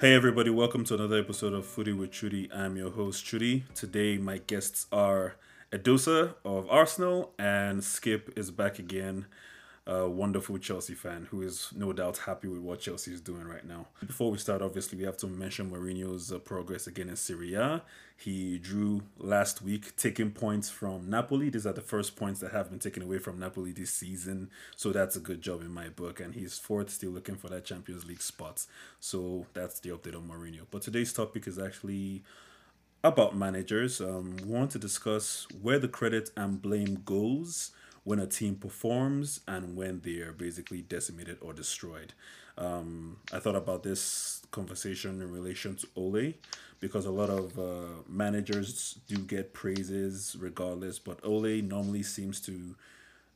Hey everybody, welcome to another episode of Footy with Chudy. I'm your host Chudy. Today my guests are Edosa of Arsenal and Skiip is back again a wonderful Chelsea fan who is no doubt happy with what Chelsea is doing right now. Before we start, obviously, we have to mention Mourinho's uh, progress again in Serie A. He drew last week, taking points from Napoli. These are the first points that have been taken away from Napoli this season. So that's a good job in my book. And he's fourth, still looking for that Champions League spot. So that's the update on Mourinho. But today's topic is actually about managers. Um, we want to discuss where the credit and blame goes when a team performs and when they are basically decimated or destroyed. Um, I thought about this conversation in relation to Ole because a lot of uh, managers do get praises regardless, but Ole normally seems to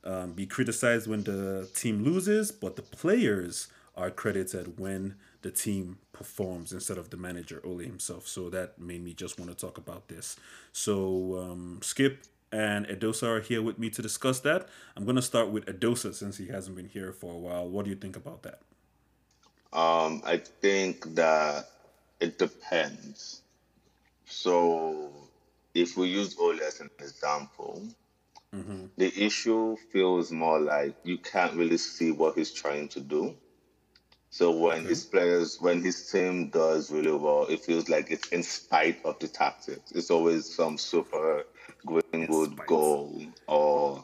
um, be criticized when the team loses, but the players are credited when the team performs instead of the manager Ole himself. So that made me just want to talk about this. So um, Skiip, and Edosa are here with me to discuss that. I'm going to start with Edosa since he hasn't been here for a while. What do you think about that? Um, I think that it depends. So, if we use Ole as an example, mm-hmm. the issue feels more like you can't really see what he's trying to do. So when okay. his players, when his team does really well, it feels like it's in spite of the tactics. It's always some super Greenwood goal or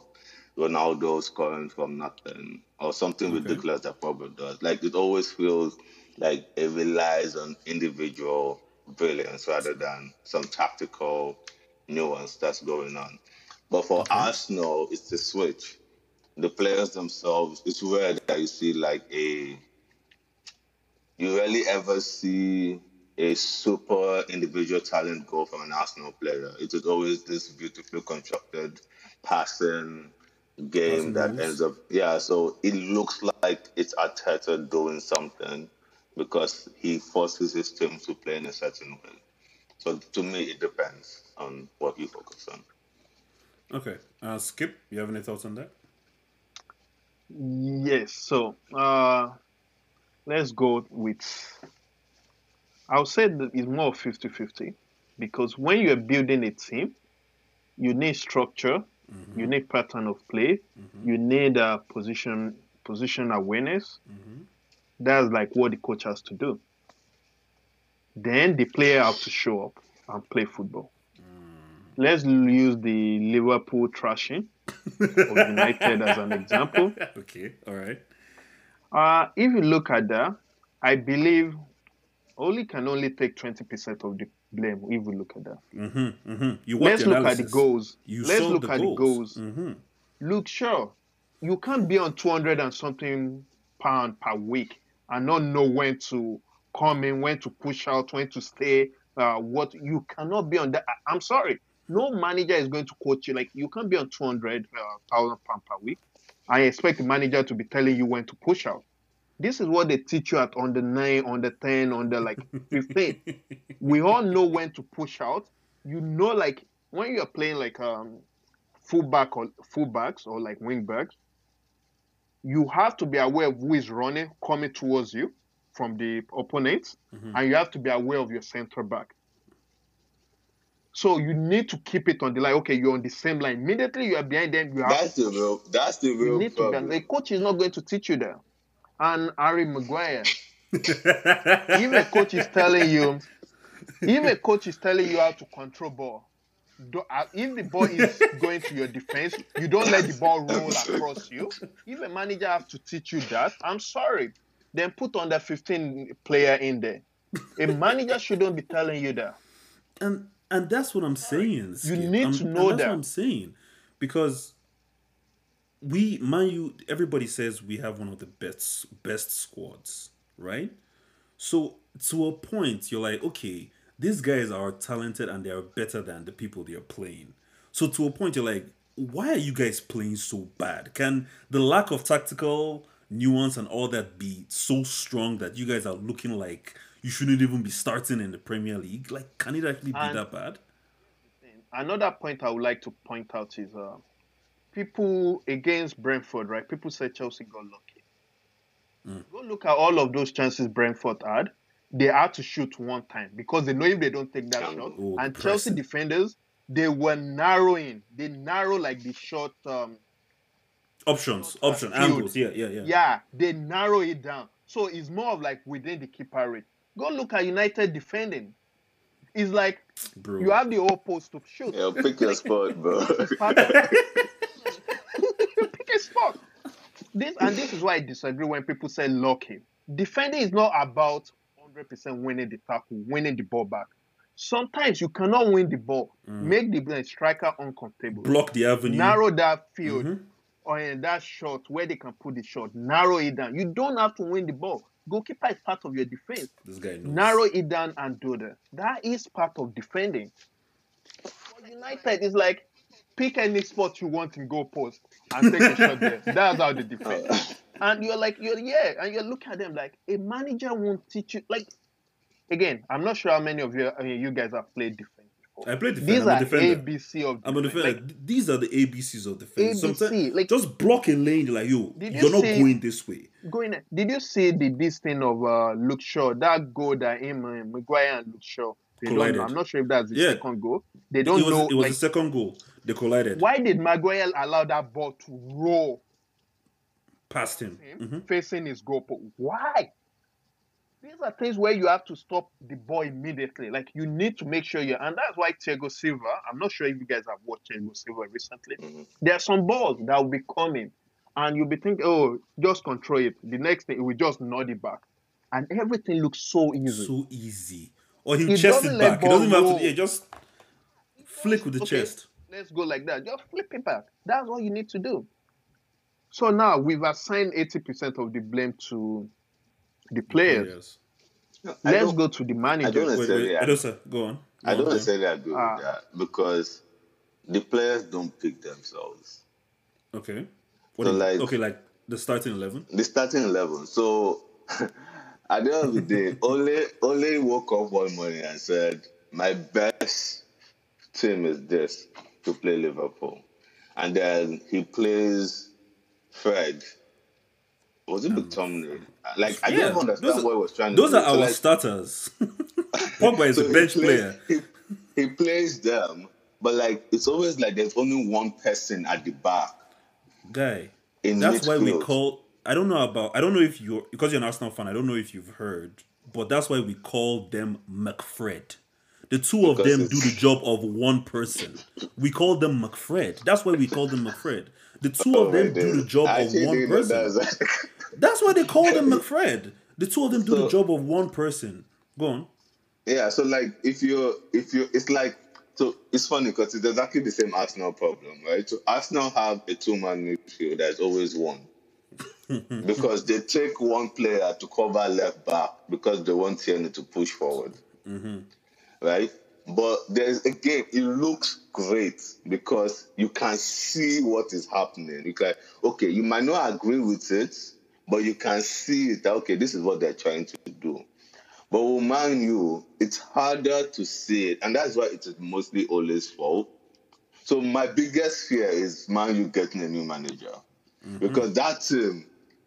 Ronaldo scoring from nothing or something okay. ridiculous that Pogba does. Like it always feels like it relies on individual brilliance rather than some tactical nuance that's going on. But for okay. Arsenal, it's the switch. The players themselves, it's rare that you see like a you rarely ever see a super individual talent go from an Arsenal player. It is always this beautifully constructed passing game that nice. ends up yeah. So it looks like it's Arteta doing something because he forces his team to play in a certain way. So to me, it depends on what you focus on. Okay, uh, Skiip, you have any thoughts on that? Yes. So uh, let's go with I'll say that it's more 50 50 because when you're building a team, you need structure, mm-hmm. you need pattern of play, mm-hmm. you need a position position awareness. Mm-hmm. That's like what the coach has to do. Then the player have to show up and play football. Mm. Let's use the Liverpool trashing of United as an example. Okay, all right. Uh, if you look at that, I believe Ole can only take 20% of the blame if we look at that. Mm-hmm, mm-hmm. Let's look at the goals. You Let's look the at goals. the goals. Mm-hmm. Look, sure, you can't be on 200 and something pound per week and not know when to come in, when to push out, when to stay. Uh, what you cannot be on that. I'm sorry, no manager is going to coach you. Like you can't be on 200 uh, thousand pound per week. I expect the manager to be telling you when to push out. This is what they teach you at on the nine, on the ten, on the like fifteen. we all know when to push out. You know, like when you're playing like um fullback or fullbacks or like wingbacks, you have to be aware of who is running, coming towards you from the opponents, mm-hmm. and you have to be aware of your center back. So you need to keep it on the line. Okay, you're on the same line. Immediately you are behind them. You have that's the real. That's the real. You need problem. to be, the coach is not going to teach you that and Harry Maguire. if a coach is telling you, if a coach is telling you how to control ball, uh, if the ball is going to your defense, you don't let the ball roll across you. If a manager have to teach you that, I'm sorry. Then put on the 15 player in there. A manager shouldn't be telling you that. And and that's what I'm saying. You need I'm, to know that's that. what I'm saying. Because we mind you everybody says we have one of the best best squads right? So to a point you're like okay these guys are talented and they are better than the people they are playing. So to a point you're like why are you guys playing so bad? Can the lack of tactical nuance and all that be so strong that you guys are looking like you shouldn't even be starting in the premier league? Like can it actually be and that bad? another point i would like to point out is uh people against Brentford, right? People said Chelsea got lucky. Mm. Go look at all of those chances Brentford had. they had to shoot one time because they know if they don't take that shot. Oh, and Chelsea defenders, they were narrowing. They narrow like the short um, options, option angles. Yeah, yeah, yeah. Yeah, they narrow it down. So it's more of like within the keeper rate. Go look at United defending. It's like bro. you have the whole post to shoot. Yeah, pick your spot, bro. pick a spot. This and this is why I disagree when people say lucky. Defending is not about 100% winning the tackle, winning the ball back. Sometimes you cannot win the ball. Mm. Make the striker uncomfortable. Block the avenue. Narrow that field. Mm-hmm. Or in that shot where they can put the shot. Narrow it down. You don't have to win the ball. Goalkeeper is part of your defense. This guy knows. Narrow it down and do that. That is part of defending. For United, it's like pick any spot you want in goal post and take a shot there. That's how they defend. And you're like, you're yeah, and you look at them like a manager won't teach you. Like, again, I'm not sure how many of you I mean, you guys have played defense. I played defense. These I'm are ABC of. I'm a defender. Like, these are the ABCs of defense. ABC, Sometimes, like just block a lane. Like, yo, you're you not see, going this way. Going. Did you see the this thing of uh, Luke Shaw? That goal that him, uh, Maguire and Luke Shaw. They collided. I'm not sure if that's the yeah. second goal. They don't it was, know. It was like, the second goal. They collided. Why did Maguire allow that ball to roll past him, him mm-hmm. facing his goal? Why? These are things where you have to stop the ball immediately. Like you need to make sure you and that's why Thiago Silva. I'm not sure if you guys have watched Thiago Silva recently. Mm-hmm. There are some balls that will be coming, and you'll be thinking, oh, just control it. The next thing, it will just nod it back, and everything looks so easy. So easy. Or he'll chest it back. He doesn't have to. Yeah, just flick with the okay, chest. Let's go like that. Just flip it back. That's all you need to do. So now we've assigned 80% of the blame to the players. No, Let's go to the manager. I don't necessarily, wait, wait, I, go on. Go I don't on, necessarily agree with ah. that because the players don't pick themselves. Okay. What so like, okay, like the starting eleven. The starting eleven. So at the end of the day, only only woke up one morning and said, "My best team is this to play Liverpool," and then he plays Fred was it McTominay? Um, like I yeah, don't understand what he was trying to those do. are so our like, starters. Pogba is so a bench he plays, player. He, he plays them, but like it's always like there's only one person at the back. Guy, that's why we call. I don't know about. I don't know if you're because you're an Arsenal fan. I don't know if you've heard, but that's why we call them McFred. The two of them do the job of one person. We call them McFred. That's why we call them McFred. The two oh of them do the job I of one person. That's why they call them McFred. The two of them do so, the job of one person. Go on. Yeah, so like if you're if you it's like so it's funny because it's exactly the same Arsenal problem, right? So Arsenal have a two man midfield there's always one. Because they take one player to cover left back because they want Tierney to push forward. Mm-hmm. Right? But there's again, it looks great because you can see what is happening. You can okay, you might not agree with it, but you can see it. Okay, this is what they're trying to do. But with Man U, it's harder to see it, and that's why it is mostly Ole's fault. So my biggest fear is Man U getting a new manager mm-hmm. because that team.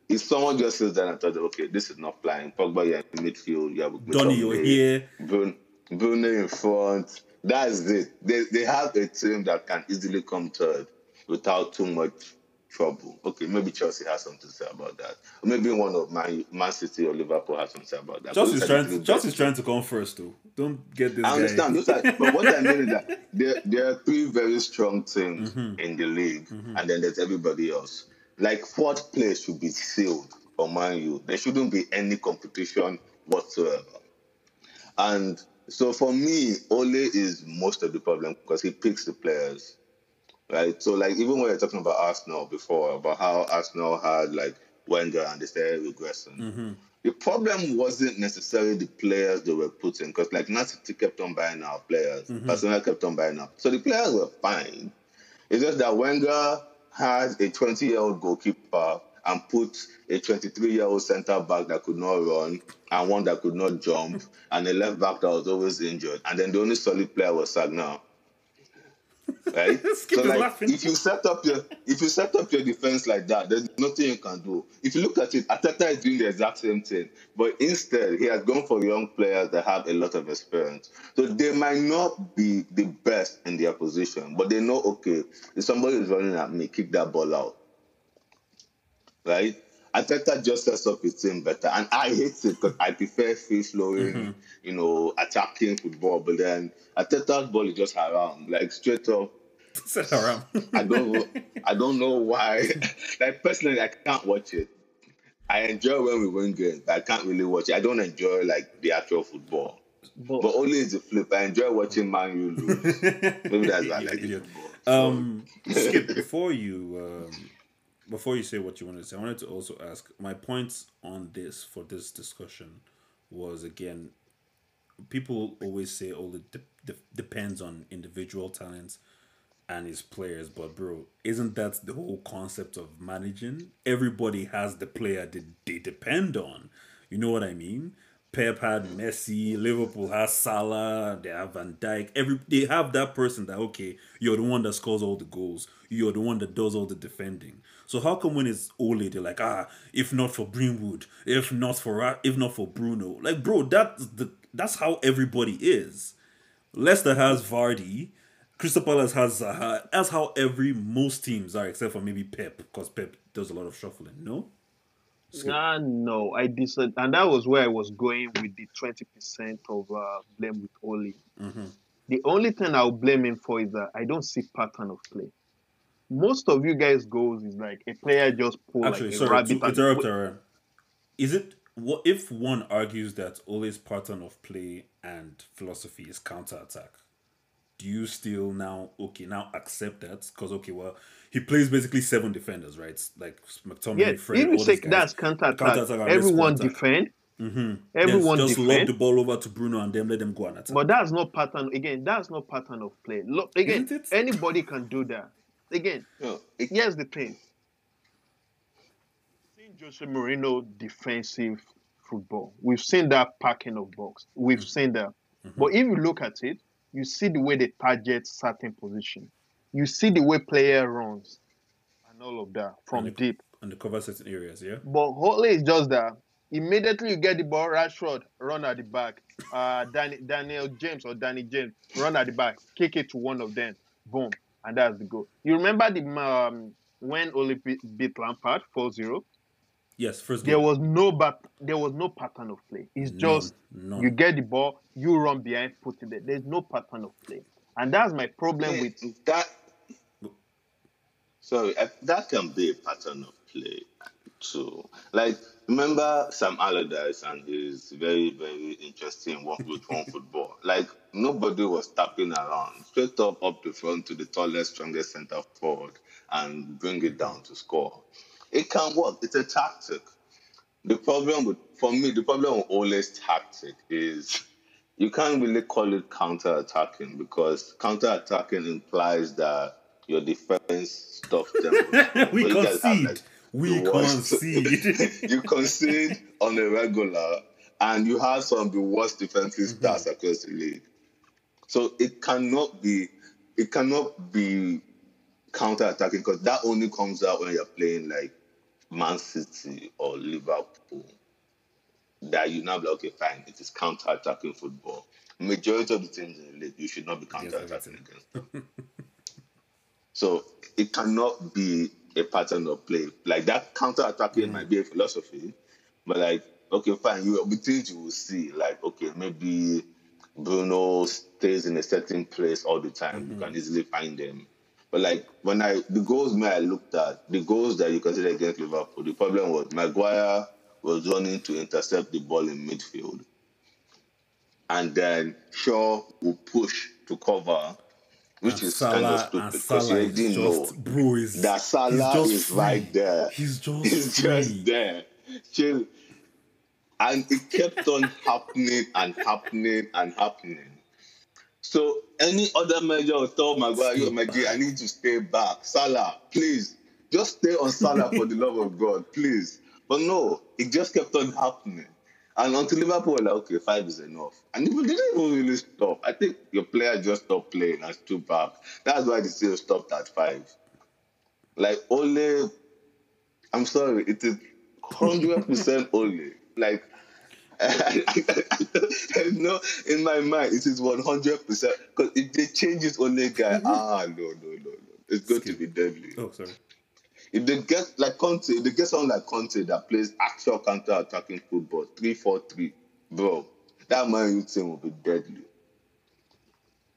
If someone just says that and thought, okay, this is not flying. Pogba, you're in midfield. You have Donny, you're here. Bruno, Bruno in front. That's it. They, they have a team that can easily come third without too much trouble. Okay, maybe Chelsea has something to say about that. Or maybe one of Man, Man City or Liverpool has something to say about that. Chelsea's trying to, Chelsea's trying to come first, though. Don't get this. I understand. Are, but what I mean is that there, there are three very strong teams mm-hmm. in the league, mm-hmm. and then there's everybody else. Like fourth place should be sealed for Man U. There shouldn't be any competition whatsoever. And so for me, Ole is most of the problem because he picks the players, right? So like even when you're talking about Arsenal before, about how Arsenal had like Wenger and they started regressing. Mm-hmm. The problem wasn't necessarily the players they were putting because like Man City kept on buying our players, mm-hmm. Barcelona kept on buying up. So the players were fine. It's just that Wenger has a 20 year old goalkeeper and put a 23 year old centre back that could not run and one that could not jump and a left back that was always injured. And then the only solid player was Sagna. Right? so like, if you set up your if you set up your defense like that, there's nothing you can do. If you look at it, Arteta is doing the exact same thing, but instead he has gone for young players that have a lot of experience. So they might not be the best in their position, but they know okay, if somebody is running at me, kick that ball out, right? Arteta just sets up his team better, and I hate it because I prefer free flowing, mm-hmm. you know, attacking football. But then Arteta's ball is just around, like straight up. Set around. I don't know. I don't know why. like personally, I can't watch it. I enjoy when we win games, but I can't really watch it. I don't enjoy like the actual football. But, but only the flip. I enjoy watching Man U lose. Maybe that's why I like it. Um, Skiip before you. Um, before you say what you want to say, I wanted to also ask my points on this for this discussion was again, people always say, "Oh, it de- de- depends on individual talents and his players," but bro, isn't that the whole concept of managing? Everybody has the player that they depend on. You know what I mean? Pep had Messi, Liverpool has Salah, they have Van Dijk. Every they have that person that okay, you're the one that scores all the goals, you're the one that does all the defending. So how come when it's Ole, they're like, ah, if not for Greenwood, if not for if not for Bruno, like bro, that's the that's how everybody is. Leicester has Vardy, Crystal Palace has Zaha. That's how every most teams are, except for maybe Pep, because Pep does a lot of shuffling. No. Nah, no, I disagree, and that was where I was going with the twenty percent of uh, blame with Ole. Mm-hmm. The only thing I'll blame him for is that I don't see pattern of play. Most of you guys' goals is like a player just pull Actually, like sorry, a rabbit. To interrupt her. Is it what if one argues that Ole's pattern of play and philosophy is counter attack? Do you still now okay now accept that? Because okay, well he plays basically seven defenders, right? Like McTominay, yeah, Fred, if you say that's counter attack, everyone defend. Mm-hmm. Everyone just defend. lob the ball over to Bruno and then let them go and attack. But that's not pattern. Again, that's not pattern of play. Look, again, anybody can do that. Again, no, it, here's the thing. We've seen Jose Mourinho defensive football. We've seen that packing of box. We've mm-hmm. seen that. Mm-hmm. But if you look at it, you see the way they target certain position you see the way player runs and all of that from and the, deep. And the cover certain areas, yeah. But Hotley is just that. Immediately you get the ball, Rashford run at the back. Uh, Danny, Daniel James or Danny James run at the back, kick it to one of them, boom, and that's the goal. You remember the um, when Ole beat Lampard 4-0? Yes, first. There was no but there was no pattern of play. It's just you get the ball, you run behind, put it there. There's no pattern of play, and that's my problem yeah, with that. Sorry, that can be a pattern of play too. Like, remember Sam Allardyce and his very, very interesting one with one football. Like, nobody was tapping around, straight up up the front to the tallest, strongest centre forward and bring it down to score. It can work. It's a tactic. The problem with, for me, the problem with Ole's tactic is you can't really call it counter attacking because counter attacking implies that your defense stuff them. we concede. Like we concede. you concede on a regular, and you have some of the worst defensive mm-hmm. stats across the league. So it cannot be, it cannot be counter attacking because that only comes out when you're playing like Man City or Liverpool. That you now be like, okay, fine, it is counter attacking football. Majority of the teams in the league, you should not be counter attacking against. So it cannot be a pattern of play. Like that counter attacking mm-hmm. might be a philosophy, but like, okay, fine, you will things you will see, like, okay, maybe Bruno stays in a certain place all the time. Mm-hmm. You can easily find them. But like when I the goals me I looked at, the goals that you consider against Liverpool, the problem was Maguire was running to intercept the ball in midfield. And then Shaw will push to cover which and is Salah, kind of stupid because you didn't just, know bro, is, that Salah is free. right there. He's just he's just there. Chill. And it kept on happening and happening and happening. So any other measure will tell Maguire, yo, my I need to stay back. Salah, please, just stay on Salah for the love of God, please. But no, it just kept on happening. And until Liverpool were like, okay, five is enough. And they didn't even really stop. I think your player just stopped playing and stood back. That's why they still stopped at five. Like only I'm sorry, it is hundred percent Ole. Like no, in my mind, it is one hundred percent. Because if they change it only guy, mm-hmm. ah no no no no, it's going Skiip. to be deadly. Oh sorry. If they get like Conte, if they get someone like Conte that plays actual counter attacking football, three four three, bro, that Man U team will be deadly.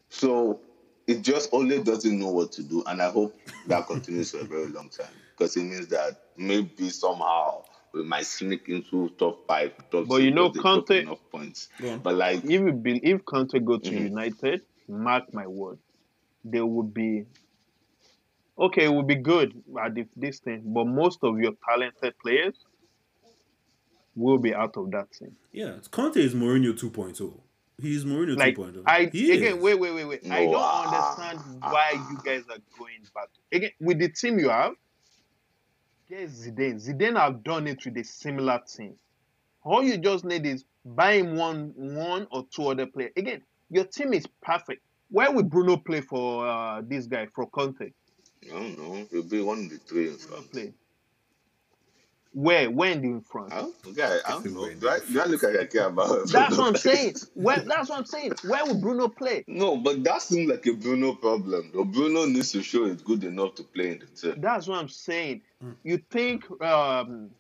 So it just Ole doesn't know what to do, and I hope that continues for a very long time because it means that maybe somehow we might sneak into top five. Top but you know, Conte enough points. Yeah. But like, if you be, if Conte go to mm-hmm. United, mark my word, there will be okay, it will be good at if this thing, but most of your talented players will be out of that team. Yeah, Conte is Mourinho 2.0. He's Mourinho like, 2.0. I he again, is. wait, wait, wait, wait. I don't understand why you guys are going back. Again, with the team you have, Yes, Zidane. Zidane have done it with a similar team. All you just need is buying one, one or two other players. Again, your team is perfect. Where would Bruno play for uh, this guy for Conte? I don't know. He'll be one of the three in front. Play. Where? When in front? Oh, okay, I don't know. Do I, do I look like I care about That's what I'm saying. Where, that's what I'm saying. Where would Bruno play? No, but that seems like a Bruno problem. Though Bruno needs to show it's good enough to play in the team. That's what I'm saying. Mm. You think um,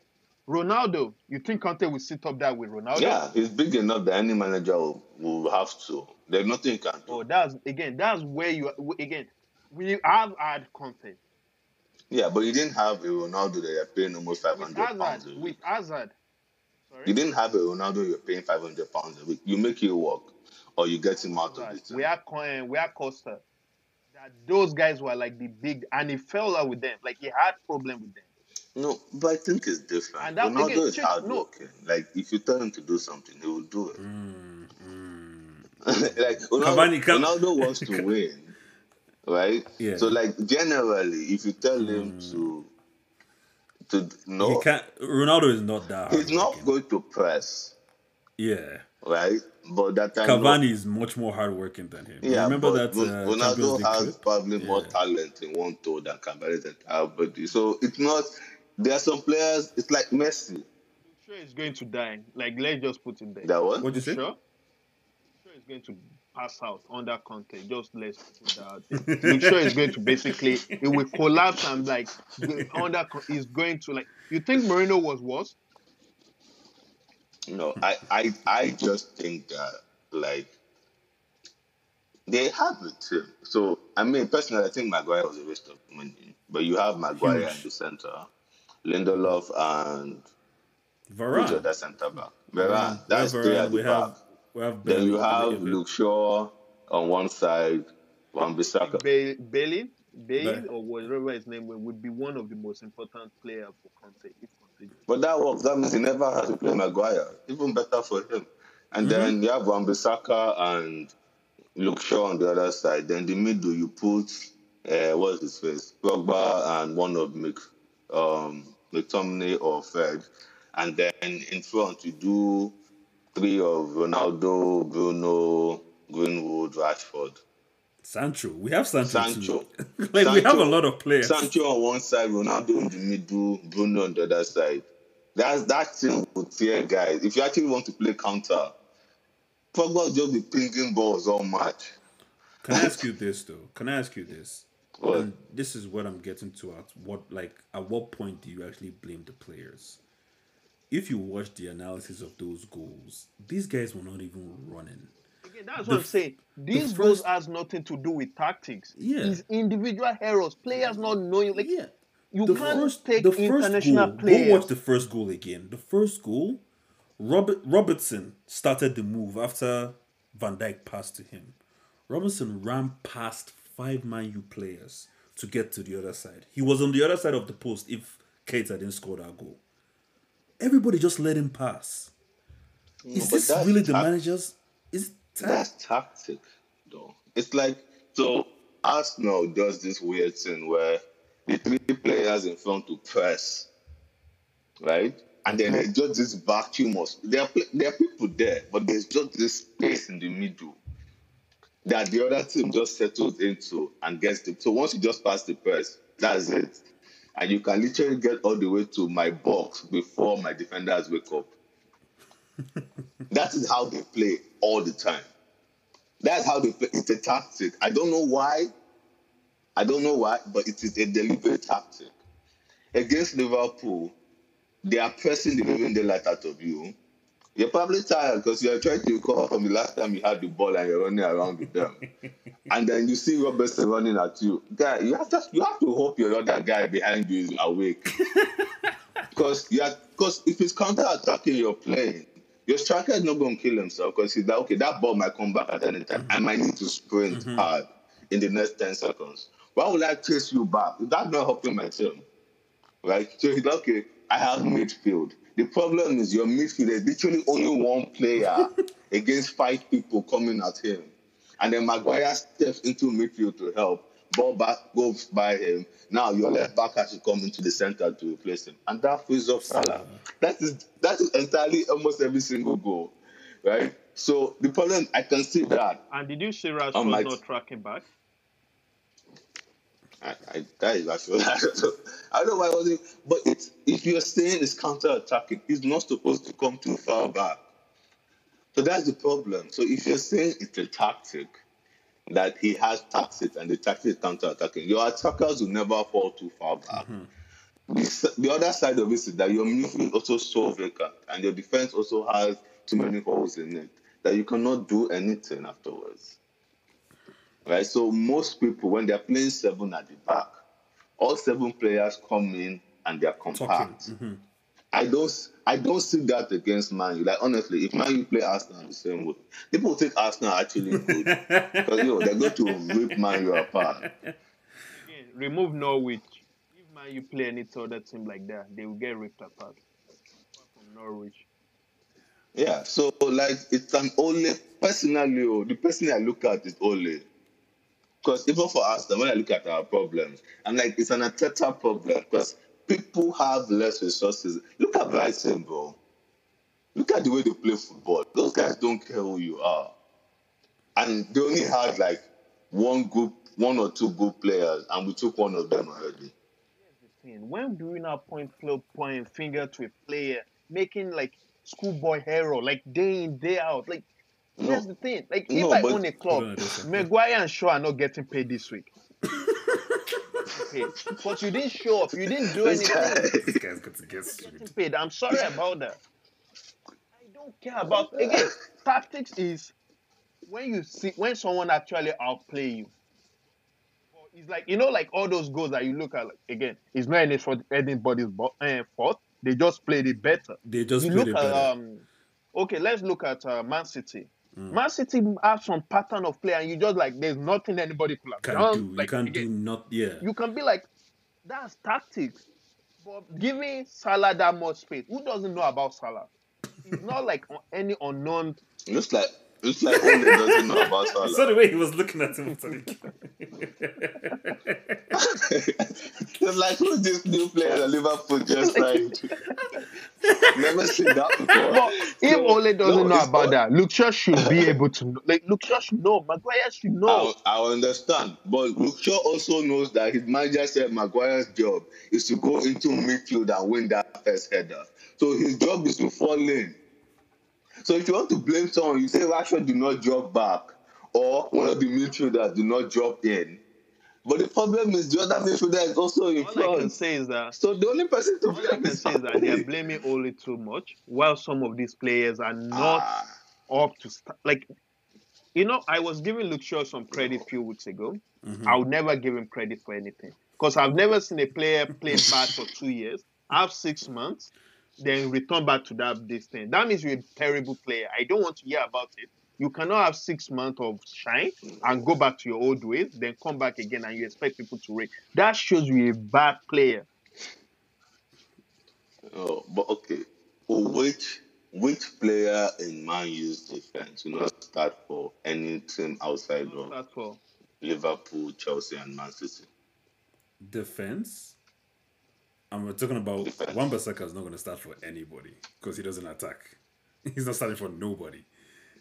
Ronaldo? You think Conte will sit up there with Ronaldo? Yeah, he's big enough that any manager will, will have to. There's nothing you can do. Oh, that's again. That's where you again. We have had Conte. Yeah, but you didn't have a Ronaldo that you're paying almost five hundred pounds a week. With Hazard. Sorry? You didn't have a Ronaldo you're paying five hundred pounds a week. You make it work, or you get him out of it. We are Coin, we are Costa. That those guys were like the big, and he fell out with them. Like he had problem with them. No, but I think it's different. And that, Ronaldo again, is hardworking. No. Like if you tell him to do something, he will do it. Mm, mm. like Ronaldo, Ronaldo wants to win right? Yeah. So like generally, if you tell him mm. to to no, he can't. Ronaldo is not that. He's not going to press. Yeah. Right. But that time Cavani is much more hardworking than him. Yeah, remember that uh, Ronaldo has probably yeah. more talent in one toe than Cavani's entire body. So it's not. There are some players. It's like Messi. Sure, he's going to die. Like let's just put it there. That what? What you say? Sure. Sure, he's going to pass out under Conte. Just let's put that. I'm sure it's going to basically it will collapse and like under is going to like. You think Mourinho was worse? No, I I I just think that like they have the team. So I mean, personally, I think Maguire was a waste of money. But you have Maguire Huge. in the center, Lindelof and Varane. That center back. Varane. That's three at the back. Then you have Luke Shaw on one side, Wan Bissaka. Bailly, Bailly, Bailly or whatever his name would be one of the most important players for Conte. But that works. That means he never had to play Maguire. Even better for him. And mm-hmm. then you have Wan Bissaka and Luke Shaw on the other side. Then the middle you put uh, what's his face? Pogba and one of Mc, um, McTominay or Fred. And then in front you do three of Ronaldo, Bruno, Greenwood, Rashford. Sancho. We have Sancho. Sancho. like Sancho, we have a lot of players. Sancho on one side, Ronaldo in the middle, Bruno on the other side. That's that thing would tear guys. If you actually want to play counter, Pogba just be pinging balls all match. Can I ask you this though? Can I ask you this? What? And this is what I'm getting to at what like at what point do you actually blame the players? If you watch the analysis of those goals, these guys were not even running. Again, that's the, what I'm saying. These goals has nothing to do with tactics. Yeah, it's individual errors. Players not knowing. Like, yeah, you the can't first, take the international goal, players. Go watch the first goal again. The first goal, Robert Robertson started the move after Van Dijk passed to him. Robertson ran past five Man U players to get to the other side. He was on the other side of the post if Keita didn't score that goal everybody just let him pass. No, is this really the managers? Is ta- that's tactic, though. It's like so. Arsenal does this weird thing where the three players in front to press, right? and then there's just this vacuum of there are there are people there, but there's just this space in the middle that the other team just settles into and gets the. So once you just pass the press, that's it. And you can literally get all the way to my box before my defenders wake up. that is how they play all the time. That's how they play. It's a tactic. I don't know why. I don't know why, but it is a deliberate tactic. Against Liverpool, they are pressing the living daylight out of you. You're probably tired because you're trying to recover from the last time you had the ball and you're running around with them. and then you see Robertson running at you. Guy, you have to you have to hope your other guy behind you is awake. Because yeah, because if it's counter attacking you're playing, your striker is not going to kill himself because he's like, okay, that ball might come back at any time. I might need to sprint mm-hmm. hard in the next 10 seconds. Why would I chase you back? That's not helping my team. Right? So he's like, okay, I have midfield. The problem is your midfield is literally only one player against five people coming at him. And then Maguire steps into midfield to help. Ball back goes by him. Now your left back has to come into the center to replace him. And that frees up Salah. That is that is entirely almost every single goal. Right? So the problem I can see that. And did you see Rashford not tracking back? I, I, that is actually I don't know why I wasn't. But it's if you're saying it's counter attacking, it's not supposed to come too far back. So that's the problem. So if you're saying it's a tactic, that he has tactics and the tactic is counter attacking, your attackers will never fall too far back. Mm-hmm. The, the, other side of it is that your midfield also so vacant and your defense also has too many holes in it that you cannot do anything afterwards right? So most people, when they're playing seven at the back, all seven players come in and they're compact. Mm-hmm. I don't, I don't see that against Man U. Like honestly, if Man U play Arsenal the same way, people think Arsenal actually good because you know they're going to rip Man U apart. Again, remove Norwich. If Man U play any other team like that, they will get ripped apart. From Norwich. Yeah, so like it's an only personally, oh, the person I look at is Ole because even for us, when I look at our problems, I'm like, it's an Arteta problem because people have less resources. Look at Brighton, bro. Look at the way they play football. Those guys don't care who you are. And they only had like one group, one or two good players, and we took one of them already. When do we now point, point finger to a player making like schoolboy hero, like day in, day out? Like no. Here's the thing. Like if no, I own a club, Maguire and Shaw are not getting paid this week. okay. But you didn't show up. You didn't do anything. this guy's got to get getting paid. I'm sorry about that. I don't care about again. Tactics is when you see when someone actually outplay you. It's like you know, like all those goals that you look at. Like, again, it's not any for anybody's uh, fault. They just played it better. They just you played it better. um, okay, let's look at uh, Man City. Mm. Man City have some pattern of play, and you just like there's nothing anybody could have can done. Do. Like, you can't do not yeah. You can be like, that's tactics. But giving Salah that much space, who doesn't know about Salah? It's not like any unknown. Just like it's like Ole doesn't know about Salah. So the way he was looking at him. it's like who's this new player that Liverpool just signed? Never seen that before. But if Ole doesn't no, know about that, Luke Shaw should be able to know. Like Luke Shaw should know. Maguire should know. I, I understand, but Luke Shaw also knows that his manager said Maguire's job is to go into midfield and win that first header. So his job is to fall in. So if you want to blame someone, you say Rashford do not drop back, or one of the midfielders do not drop in. But the problem is the other midfielder is also in All front. I can say is that so the only person to blame I can say is that they are blaming Ole too much, while some of these players are not ah. up to st- like. You know, I was giving Luke Shaw some credit a few weeks ago. Mm-hmm. I would never give him credit for anything because I've never seen a player play bad for two years, have six months, then return back to that this thing. That means you're a terrible player. I don't want to hear about it. You cannot have six months of shine and go back to your old ways, then come back again and you expect people to rate. That shows you a bad player. Oh, but okay. Well, which which player in Man U's defense will not start for any team outside of Liverpool, Chelsea, and Man City? Defense? I'm talking about Wan Bissaka is not going to start for anybody because he doesn't attack. He's not starting for nobody.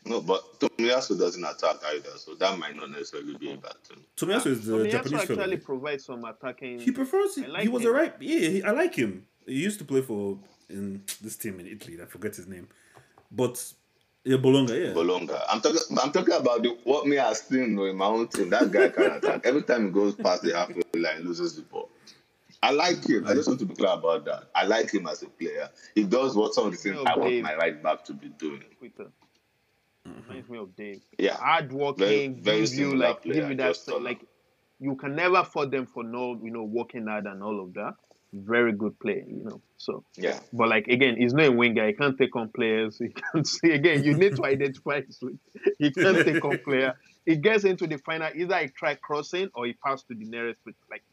No, but Tomiyasu doesn't attack either, so that might not necessarily be a bad thing. Tomiyasu is the Tomiyasu Japanese actually fellow. provides some attacking. He prefers. like he was him. alright. Yeah, he, I like him. He used to play for in this team in Italy. I forget his name, but yeah, Bologna. Yeah, Bologna. I'm talking. I'm talking about the, what me has seen though, in my own team. That guy can attack. Every time he goes past the halfway line, loses the ball. I like him. I just want to be clear about that. I like him as a player. He does what some of the things I want Dave. my right back to be doing. Twitter. Reminds me of Dave. Yeah. Hardworking, Very- very gives you like player, give you that just taller. like you can never fault them for no you know working hard and all of that. Very good player, you know. So, Yeah. but like again, he's not a winger. He can't take on players. He can't see again. You need to identify his weak. He can't take on player. He gets into the final. Either he try crossing or he pass to the nearest. Like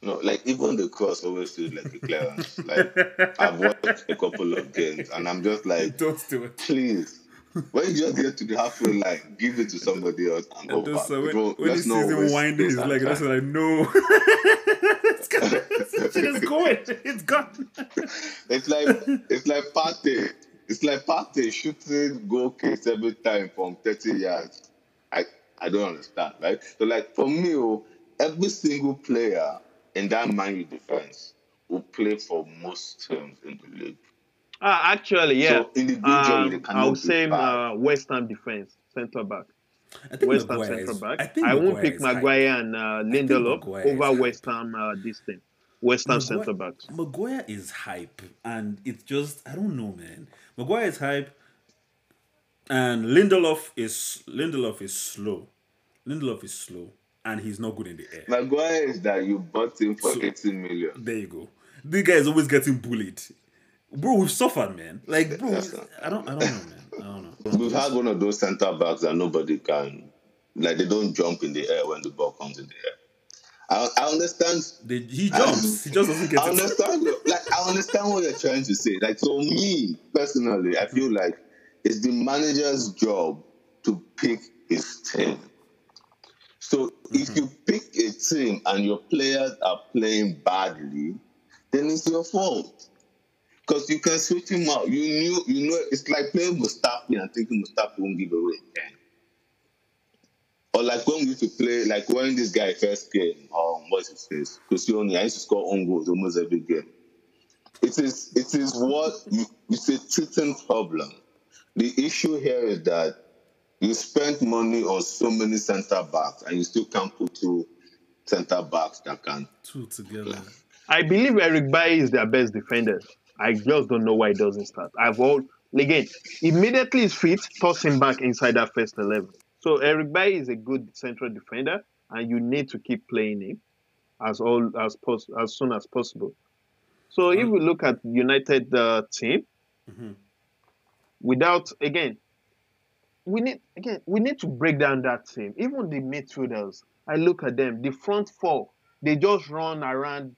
No, like even the cross always feels like a clearance. like I've watched a couple of games and I'm just like, don't do it. please. When you just get to the halfway line, give it to somebody else and go back. uh, when, Bro, when he let's sees not him winding this leg, that's I know. it's gone. It's just going. It's gone. It's like it's like Partey. It's like Partey shooting goal kicks every time from 30 yards. I I don't understand, right? So like for me, oh, every single player in that Man U defense will play for most teams in the league. ah, actually, yeah. So individually, they Um, cannot I'll be say bad. uh, West Ham defense centre back. I think West Ham centre back. I, I, won't pick is hype. Maguire and uh, Lindelof over hype. West Ham uh, this thing. West Ham centre back. Maguire is hype, and it's just I don't know, man. Maguire is hype, and Lindelof is Lindelof is slow. Lindelof is slow, and he's not good in the air. Maguire is that you bought him for So- 18 million. There you go. The guy is always getting bullied, bro. We've suffered, man. Like, bro, not- I don't, I don't know, man. I don't know. We've had one of those centre backs that nobody can, like they don't jump in the air when the ball comes in the air. I, I understand. They, he jumps. He just doesn't get I it. understand. like I understand what you're trying to say. Like so, me personally, I feel like it's the manager's job to pick his team. So if you pick a team and your players are playing badly, then it's your fault. Because you can switch him out. You knew, you know, it's like playing Mustafi and thinking Mustafi won't give away again. Or like when we used to play, like when this guy first came, um, what's his face? Koscielny, I used to score own goals almost every game. It is, it is what you, it's a treating problem. The issue here is that you spent money on so many centre backs and you still can't put two centre backs that can. Two together. I believe Eric Bailly is their best defender. I just don't know why he doesn't start. I've all again immediately his feet toss him back inside that first eleven. So Eric Bailly is a good central defender, and you need to keep playing him as all as pos- as soon as possible. So if we look at United uh, team, Mhm. without again, we need again we need to break down that team. Even the midfielders, I look at them, the front four, they just run around.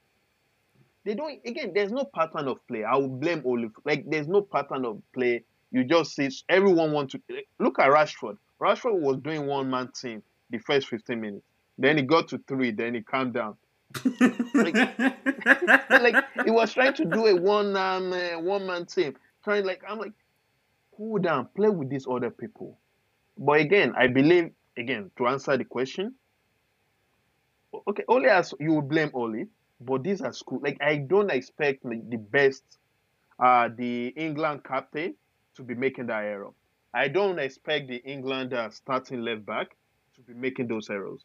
They don't again. There's no pattern of play. I will blame Olive. Like there's no pattern of play. You just see everyone want to look at Rashford. Rashford was doing one man team the first 15 minutes. Then he got to three. Then he calmed down. like, like he was trying to do a one um uh, one man team. Trying like I'm like, cool down, play with these other people. But again, I believe again to answer the question. Okay, only as you blame Ole, but these are school. Like I don't expect like, the best, uh, the England captain to be making that error. I don't expect the England uh, starting left back to be making those errors.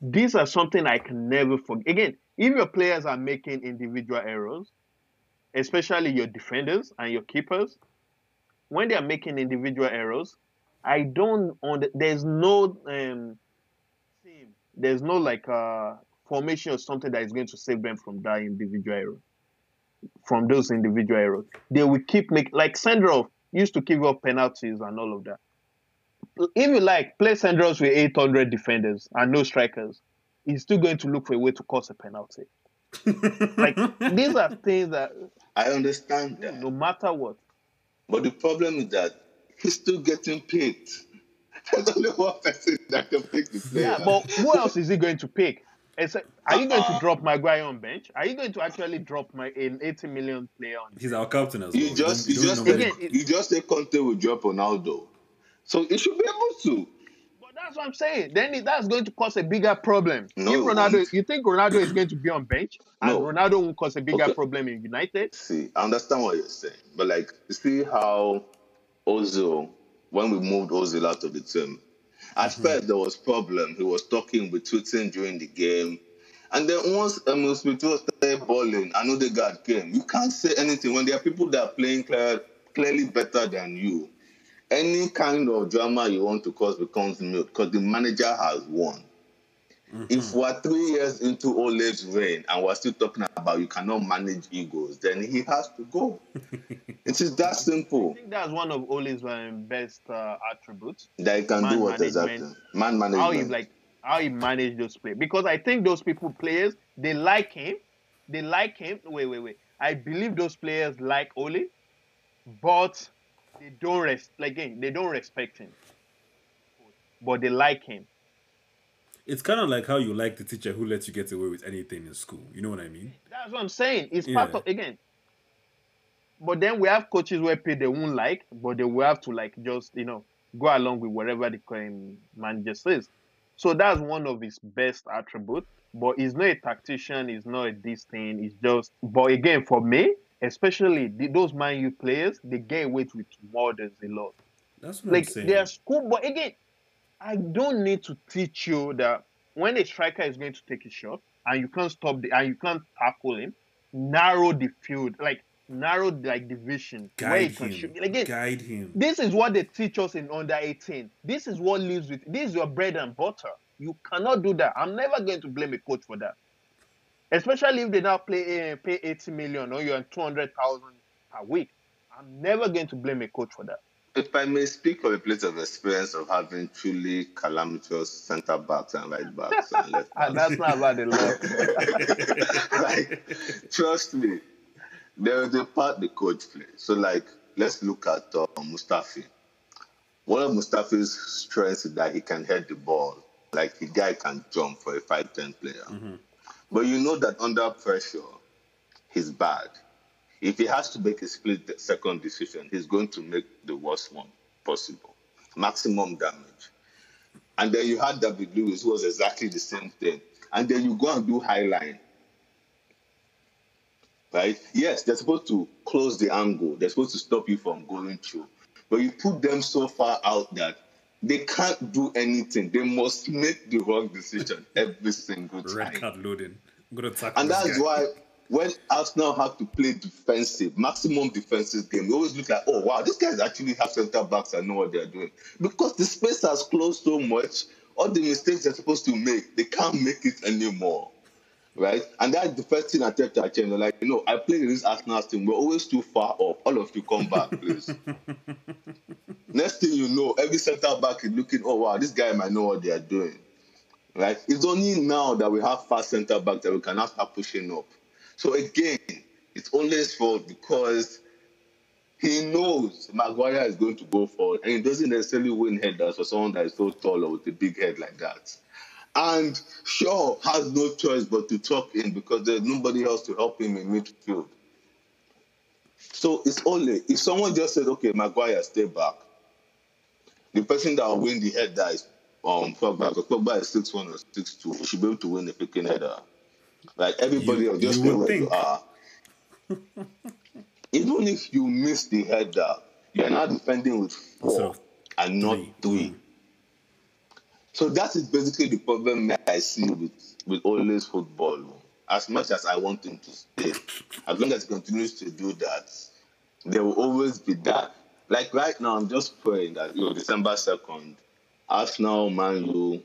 These are something I can never forget. Again, if your players are making individual errors, especially your defenders and your keepers, when they are making individual errors, I don't. On there's no um, team. There's no like uh, formation or something that is going to save them from that individual error. From those individual errors, they will keep making like Sandro used to give up penalties and all of that. If you like, play Sandros with 800 defenders and no strikers, he's still going to look for a way to cause a penalty. like these are things that I understand that. no matter what, But the problem is that he's still getting picked. There's only one person that can pick the player. Yeah, but who else is he going to pick? are you going to uh-uh. drop Maguire on bench? Are you going to actually drop my an 80 million player on? He's our captain as well. You just, you, just, again, you just say Conte will drop Ronaldo, so he should be able to. That's what I'm saying. Then that's going to cause a bigger problem. No, if Ronaldo, you think Ronaldo is going to be on bench, and no. Ronaldo will cause a bigger okay. problem in United? See, I understand what you're saying, but like, see how Ozil, when we moved Ozil out of the team, at mm-hmm. first, there was problem. He was talking with tweeting during the game. And then once Emile Smith started balling, another guard came. You can't say anything when there are people that are playing clear, clearly better than you. Any kind of drama you want to cause becomes mute because the manager has won. Mm-hmm. If we're three years into Ole's reign and we're still talking about you cannot manage egos, then he has to go. it is that simple. I think that's one of Ole's um, best uh, attributes. That he can Man do what exactly? Man management. How he like how he manage those players. Because I think those people players they like him. They like him. Wait, wait, wait. I believe those players like Ole, but they don't res- like again, they don't respect him. But they like him it's kind of like how you like the teacher who lets you get away with anything in school. You know what I mean? That's what I'm saying. It's yeah. part of again. But then we have coaches where pay they won't like, but they will have to like just you know go along with whatever the manager says. So that's one of his best attributes. But he's not a tactician. He's not a this thing. He's just. But again, for me, especially the, those Man U players, they get away with murders a lot. That's what like, I'm saying. They're school, but again, I don't need to teach you that when a striker is going to take a shot and you can't stop the and you can't tackle him, narrow the field, like narrow like the vision guide where he can him. shoot. Again, guide him. This is what they teach us in under 18. This is what lives with this is your bread and butter. You cannot do that. I'm never going to blame a coach for that. Especially if they now play uh, pay 80 million or you're on 200,000 per week. I'm never going to blame a coach for that. If I may speak from a place of experience of having truly calamitous centre backs and right backs and left backs. that's not about the left. like, trust me, there is a part the coach plays. So, like, let's look at uh, Mustafi. One of Mustafi's strengths is that he can head the ball. Like, the guy can jump for a 5 10 player. Mm-hmm. But you know that under pressure, he's bad. If he has to make a split second decision, he's going to make the worst one possible, maximum damage. And then you had David Luiz, who was exactly the same thing. And then you go and do high line. Right? Yes, they're supposed to close the angle. They're supposed to stop you from going through. But you put them so far out that they can't do anything. They must make the wrong decision every single time. Red card loading. and that's guy. why when Arsenal have to play defensive, maximum defensive game, we always look like, oh wow, these guys actually have centre backs and know what they're doing. Because the space has closed so much, all the mistakes they're supposed to make, they can't make it anymore. Right? And that's the first thing I tell to channel. Like, you know, I play in this Arsenal team, we're always too far off. All of you come back, please. Next thing you know, every centre back is looking, oh wow, this guy might know what they are doing. Right? It's only now that we have fast centre back that we can now start pushing up. So again, it's only his fault because he knows Maguire is going to go forward and he doesn't necessarily win headers for someone that is so tall or with a big head like that. And Shaw has no choice but to tuck in because there's nobody else to help him in midfield. So it's only if someone just said, okay, Maguire, stay back, the person that will win the header is um Pogba. Because Pogba is 6'1 or 6'2. He should be able to win the picking header. Like everybody you, else, just you where you are. Even if you miss the header, you're not defending with four so, and not three. three. So that is basically the problem I see with with Ole's football. As much as I want him to stay, as long as he continues to do that, there will always be that. Like right now, I'm just praying that you know December second, Arsenal, Man U,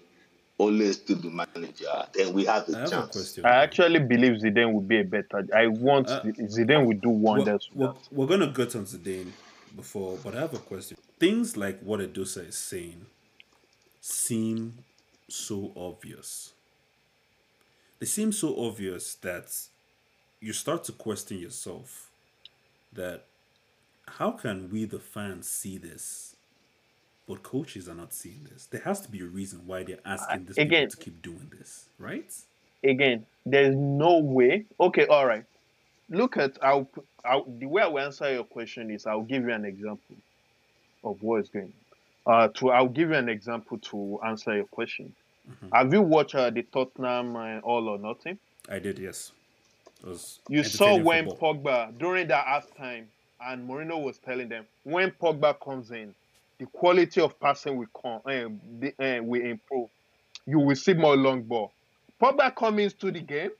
always to the manager, then we have a I chance. Have I actually believe Zidane will be a better. I want uh, Zidane will do wonders. We're, we're, we're, gonna get on Zidane before, but I have a question. Things like what Edosa is saying seem so obvious. They seem so obvious that you start to question yourself that how can we the fans see this but coaches are not seeing this. There has to be a reason why they're asking this again to keep doing this, right? again, there's no way. Okay, all right. Look at I'll the way I will answer your question is I'll give you an example of what is going. Uh, to I'll give you an example to answer your question. Mm-hmm. Have you watched uh, the Tottenham uh, All or Nothing? I did, yes. you saw when football. Pogba during that halftime, and Mourinho was telling them when Pogba comes in, the quality of passing will come, uh, the, uh, will improve. You will see more long ball. Pogba comes into the game,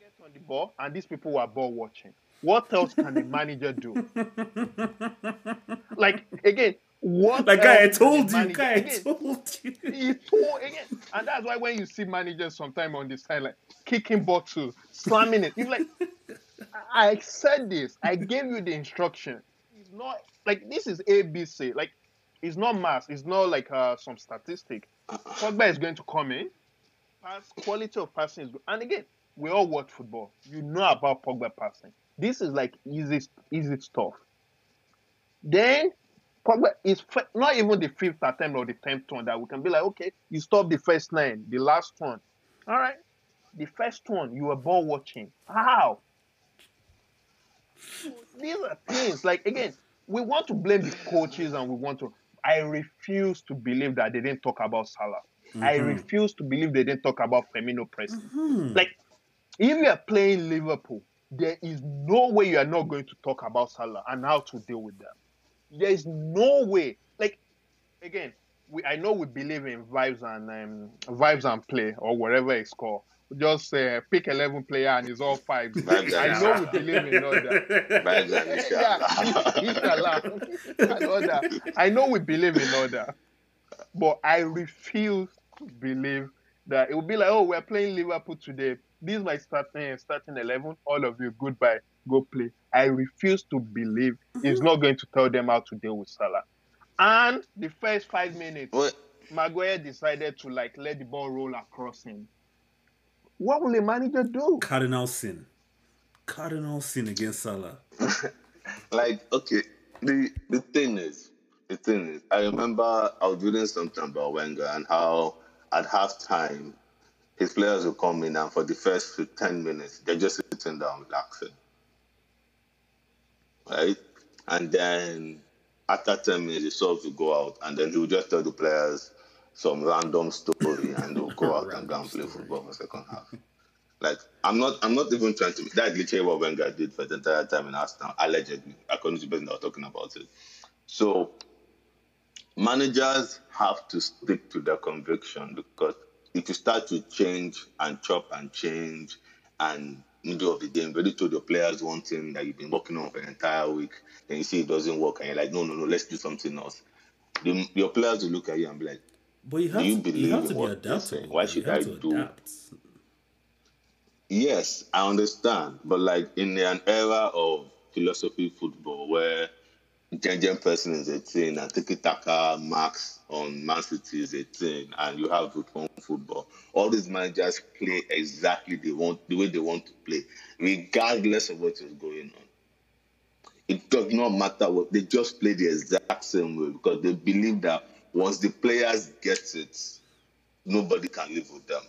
gets on the ball, and these people were ball watching. What else can the manager do? like again, what like guy I told you, guy I told you. He told again, and that's why when you see managers sometime on the side like kicking bottles, slamming it, you're like, I said this, I gave you the instruction. It's not like this is ABC. Like it's not mass. It's not like uh, some statistic. Pogba is going to come in. Pass quality of passing is good. And again, we all watch football. You know about Pogba passing. This is like easy, easy stuff. Then Pogba is not even the fifth attempt or the tenth one that we can be like, okay, you stop the first nine, the last one. All right. The first one, you were ball watching. How? These are things like again, we want to blame the coaches and we want to. I refuse to believe that they didn't talk about Salah. Mm-hmm. I refuse to believe they didn't talk about Firmino pressing. Mm-hmm. Like, if you are playing Liverpool, there is no way you are not going to talk about Salah and how to deal with them. There is no way. Like again, we I know we believe in vibes and um, vibes and play or whatever it's called. Just uh, pick eleven player and it's all five. I know we believe in all that. yeah, I know we believe in all that, but I refuse to believe that it will be like, oh, we're playing Liverpool today. This is my starting starting eleven. All of you, goodbye. Go play. I refuse to believe mm-hmm. he's not going to tell them how to deal with Salah. And the first five minutes, what? Maguire decided to like let the ball roll across him. What will a manager do? Cardinal sin. Cardinal sin against Salah. like, okay, the the thing is, the thing is, I remember I was reading something about Wenger and how at halftime his players will come in and for the first 10 minutes, they're just sitting down relaxing. Right? And then after 10 minutes, the subs will go out and then he'll just tell the players some random story and they'll go out and go and play football for second half. Like I'm not I'm not even trying to That's literally what Wenger did for the entire time in Arsenal, allegedly, according to the person that was talking about it. So managers have to stick to their conviction because if you start to change and chop and change and middle of the game, ready told your players one thing that you've been working on for an entire week, then you see it doesn't work and you're like, no, no, no, let's do something else. The, your players will look at you and be like, but you have, you to, you have to be adaptable. Why should I do? Adapt. Yes, I understand, but like in an era of philosophy football where Gegenpressing is a thing and Tiki Taka Max on Man City is a thing and you have football. All these managers play exactly the want the way they want to play, regardless of what is going on. It does not matter what they just play the exact same way because they believe that once the players get it, nobody can live with them.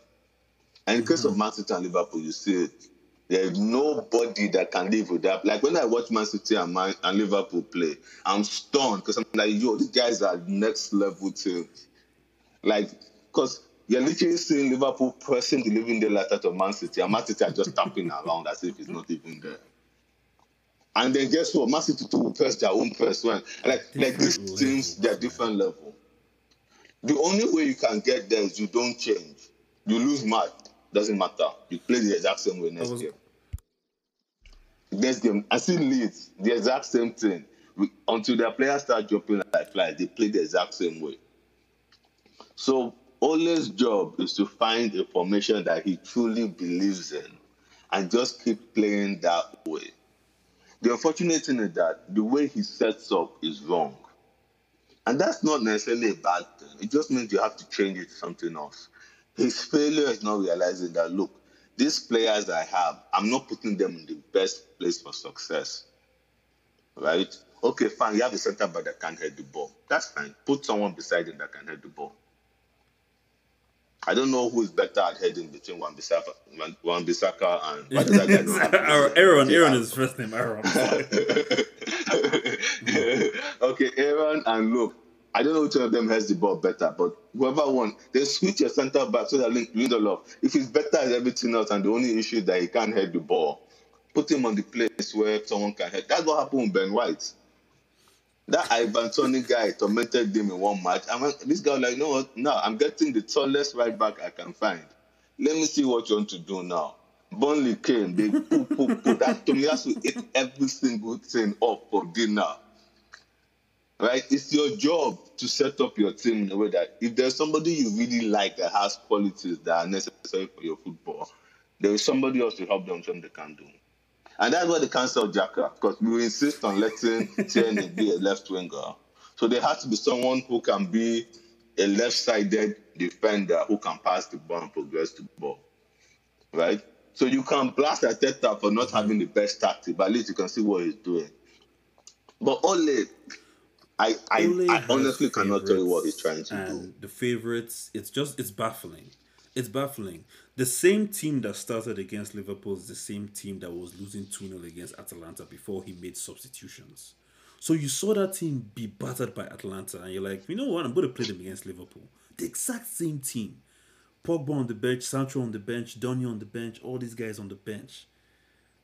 And in case of mm-hmm. Man City and Liverpool, you see it there's nobody that can live with that. Like when I watch Man City and, Man, and Liverpool play, I'm stunned because I'm like, yo, these guys are next level teams. Like, because you're literally seeing Liverpool pressing the living daylight out of Man City, and Man City are just tapping around as if it's not even there. And then guess what? Man City will press their own press when like like these teams, they're different level. The only way you can get there is you don't change. You lose match. Doesn't matter. You play the exact same way next was... game. Next game, I see Leeds, the exact same thing. We, until their players start dropping like flies, they play the exact same way. So Ole's job is to find a formation that he truly believes in and just keep playing that way. The unfortunate thing is that the way he sets up is wrong. And that's not necessarily a bad thing. It just means you have to change it to something else. His failure is not realizing that, look, these players I have, I'm not putting them in the best place for success. Right? Okay, fine. You have a center back that can't head the ball. That's fine. Put someone beside him that can head the ball. I don't know who is better at heading between Wan Bissaka, Wan Bissaka and what is that guy? Aaron. Aaron is first name Aaron. okay, Aaron and look, I don't know which one of them has the ball better, but whoever won, they switch your centre back so that Lindelof, if he's better at everything else and the only issue is that he can't head the ball, put him on the place where someone can head. That's what happened with Ben White. That Ivan Toney guy tormented him in one match. And this guy was like, know what? Now I'm getting the tallest right back I can find. Let me see what you want to do now. Burnley came, they put, put, put that Tommy has to eat every single thing up for dinner. Right? It's your job to set up your team in a way that if there's somebody you really like that has qualities that are necessary for your football, there is somebody else to help them something they can do. And that's why they cancelled Xhaka, because we insist on letting Tierney be a left winger. So there has to be someone who can be a left-sided defender who can pass the ball and progress the ball. Right? So you can blast Arteta for not having the best tactic, but at least you can see what he's doing. But Ole, I, I, I honestly cannot tell you what he's trying to do. The favorites, it's just it's baffling. It's baffling. The same team that started against Liverpool is the same team that was losing 2 0 against Atalanta before he made substitutions. So you saw that team be battered by Atalanta, and you're like, you know what? I'm going to play them against Liverpool. The exact same team. Pogba on the bench, Sancho on the bench, Donny on the bench, all these guys on the bench.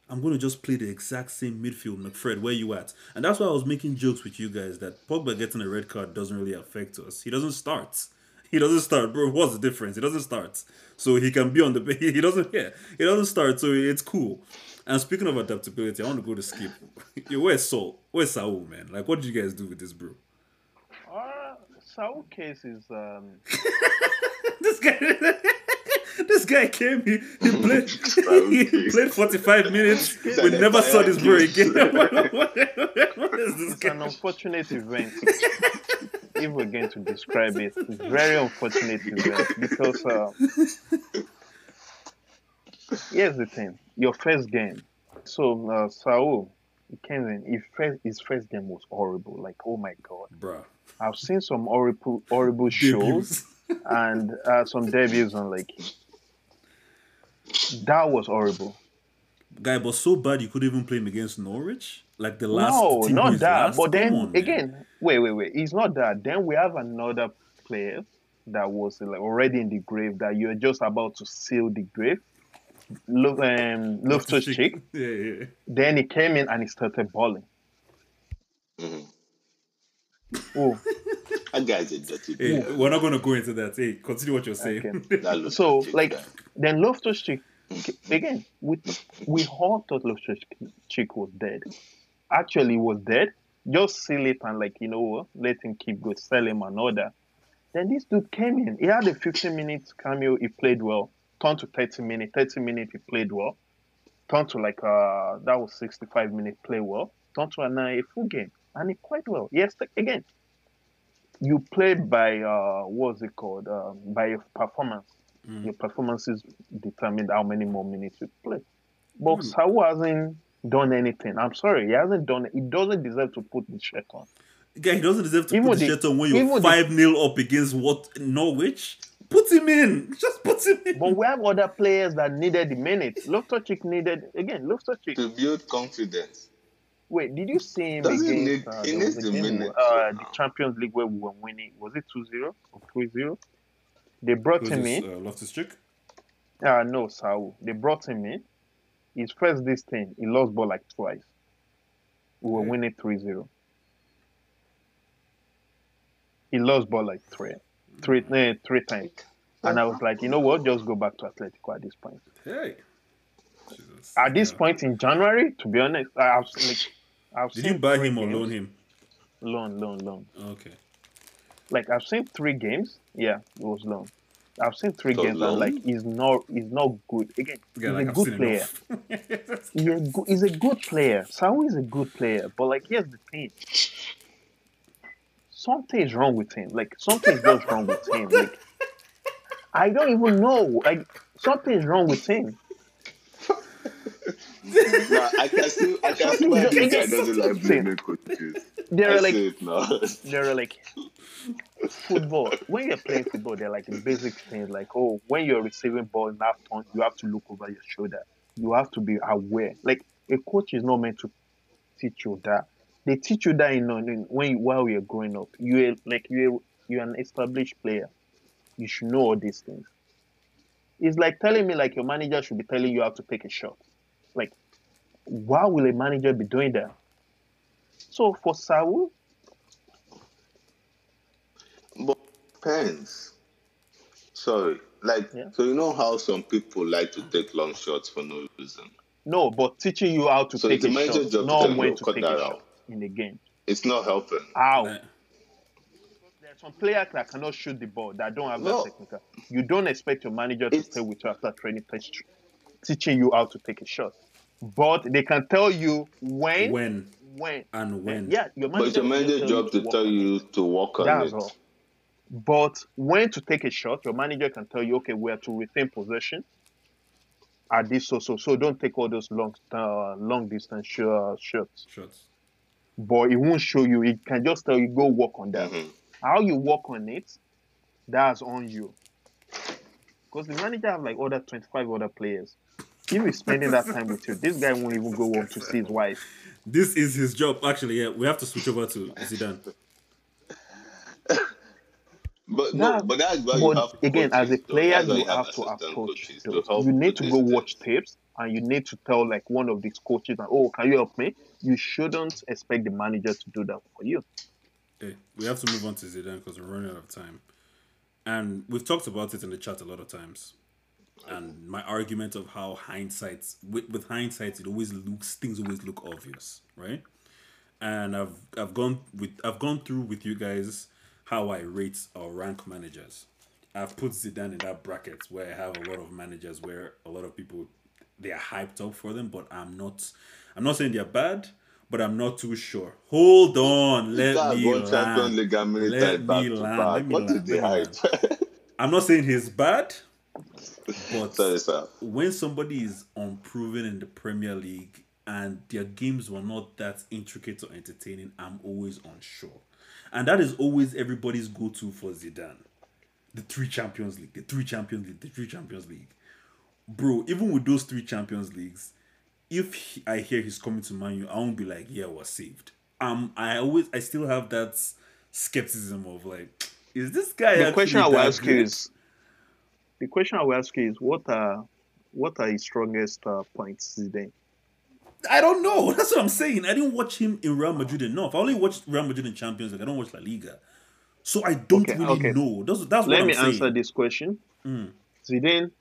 I'm going to just play the exact same midfield, McFred, where you at? And that's why I was making jokes with you guys that Pogba getting a red card doesn't really affect us. He doesn't start. He doesn't start, bro. What's the difference? He doesn't start, so he can be on the. He doesn't. Yeah, he doesn't start, so it's cool. And speaking of adaptability, I want to go to Skiip. Yo, where's Saul? Where's Saul, man? Like, what did you guys do with this, bro? Uh, Saul case is um. this guy. This guy came. He, he played. he played forty five minutes. We never saw this bro again. what, what, what is this? It's guy? an unfortunate event if we're going to describe it, it's very unfortunate event because uh, here's the thing: your first game. So uh, Saul, he came in. His first, his first game was horrible. Like, oh my god, bro. I've seen some horrible, horrible shows and uh, some debuts on like that was horrible. Guy, but so bad you could even play him against Norwich. Like the last. No, not that. Last? But then on, again, man. wait, wait, wait. It's not that. Then we have another player that was like already in the grave that you're just about to seal the grave. Look, um, Loftus Cheek. Yeah, yeah. Then he came in and he started balling. Mm-hmm. Oh. that guy's a dirty. Hey, we're not going to go into that. Hey, continue what you're saying. Okay. so, like, guy. then Loftus Cheek again, we we all thought Loftus Cheek was dead actually was dead, just seal it and like you know let him keep go, sell him another. Then this dude came in. He had a 15 minutes cameo. He played well. Turned to 30 minutes. 30 minutes he played well. Turned to like uh that was 65 minutes play well. Turned to a, a full game and he played well. Yes, again, you play by uh what's it called uh, by your performance. Mm. Your performances determine how many more minutes you play. But mm. Saul hasn't done anything. I'm sorry, he hasn't done it. He doesn't deserve to put the shirt on. Guy, he doesn't deserve to even put the, the shirt on when you're 5 0 up against what Norwich. Put him in. Just put him in. But we have other players that needed the minutes. Loftus-Cheek needed again. Loftus-Cheek to build confidence. Wait, did you see him Doesn't against need, uh, he needs the, minutes, uh, the Champions League where we were winning? Was it 2-0 or 3-0? They brought him this, in. Uh, Loftus-Cheek? Uh, no, Saul. They brought him in his first this thing, he lost ball like twice. We were winning 3 0. He lost ball like three, three, uh, three times. And I was like, you know what? Just go back to Atletico at this point. Hey. Jesus. At this yeah. point in January, to be honest, I was like, I've Did you buy him or loan him? Loan, loan, loan. Okay. Like I've seen three games. Yeah, it was loan. I've seen three so games and like he's not he's not good. Again, yeah, he's like a good player. he's, a good, he's a good player. Saul is a good player, but like here's the thing. Something is wrong with him. Like something's just wrong with him. Like I don't even know. Like something is wrong with him. Nah, I can see I can see why this guy doesn't like blaming coaches. There are like there are like football, when you're playing football, they're like basic things like, oh, when you're receiving ball in half turn, you have to look over your shoulder. You have to be aware. Like a coach is not meant to teach you that. They teach you that in, in when you, while you're growing up. You're like you're you're an established player. You should know all these things. It's like telling me like your manager should be telling you how to take a shot. Like, why will a manager be doing that? So for Saul, but depends. Sorry, like yeah. so you know how some people like to take long shots for no reason. No, but teaching you how to so take a shot, not when to take a out. shot in the game. It's not helping. How? There's some players that cannot shoot the ball that don't have no. that technical. You don't expect your manager to it's... stay with you after training, teaching you how to take a shot. But they can tell you when, when, when, and when. Yeah, your manager. But it's your manager's job to, to tell you to work on That's it. All. But when to take a shot, your manager can tell you, okay, we are to retain possession at this so so. So don't take all those long uh, long distance sh- uh, shots. Shots. But it won't show you. It can just tell you go work on that. Mm-hmm. How you work on it, that's on you. Because the manager have like other twenty five other players. If he's spending that time with you, this guy won't even go home to see his wife. This is his job, actually. Yeah, we have to switch over to Zidane. But no, but that's why but you have again as a player you, you have, to approach. To you need to go watch tapes and you need to tell like one of these coaches that oh can you help me? You shouldn't expect the manager to do that for you. Okay, we have to move on to Zidane because we're running out of time, and we've talked about it in the chat a lot of times. And my argument of how hindsight, with, with hindsight, it always looks things always look obvious, right? And I've I've gone with I've gone through with you guys how I rate or rank managers. I've put Zidane in that bracket where I have a lot of managers where a lot of people they are hyped up for them, but I'm not. I'm not saying they're bad, but I'm not too sure. Hold on, let me land. Let me land. Let me land. I'm not saying he's bad, but when somebody is unproven in the Premier League and their games were not that intricate or entertaining, I'm always unsure. And that is always everybody's go to for Zidane. The three Champions League, the three Champions League, the three Champions League. Bro, even with those three Champions Leagues, if he, I hear he's coming to Man U, I won't be like, yeah, we're saved. Um, I always, I still have that skepticism of like, is this guy? The question I will ask you is, the question I will ask you is, what are, what are his strongest uh, points Zidane? I don't know. That's what I'm saying. I didn't watch him in Real Madrid enough. I only watched Real Madrid in Champions League. I don't watch La Liga, so I don't okay, really okay. know. That's that's Let what me I'm answer this question. Mm. Zidane,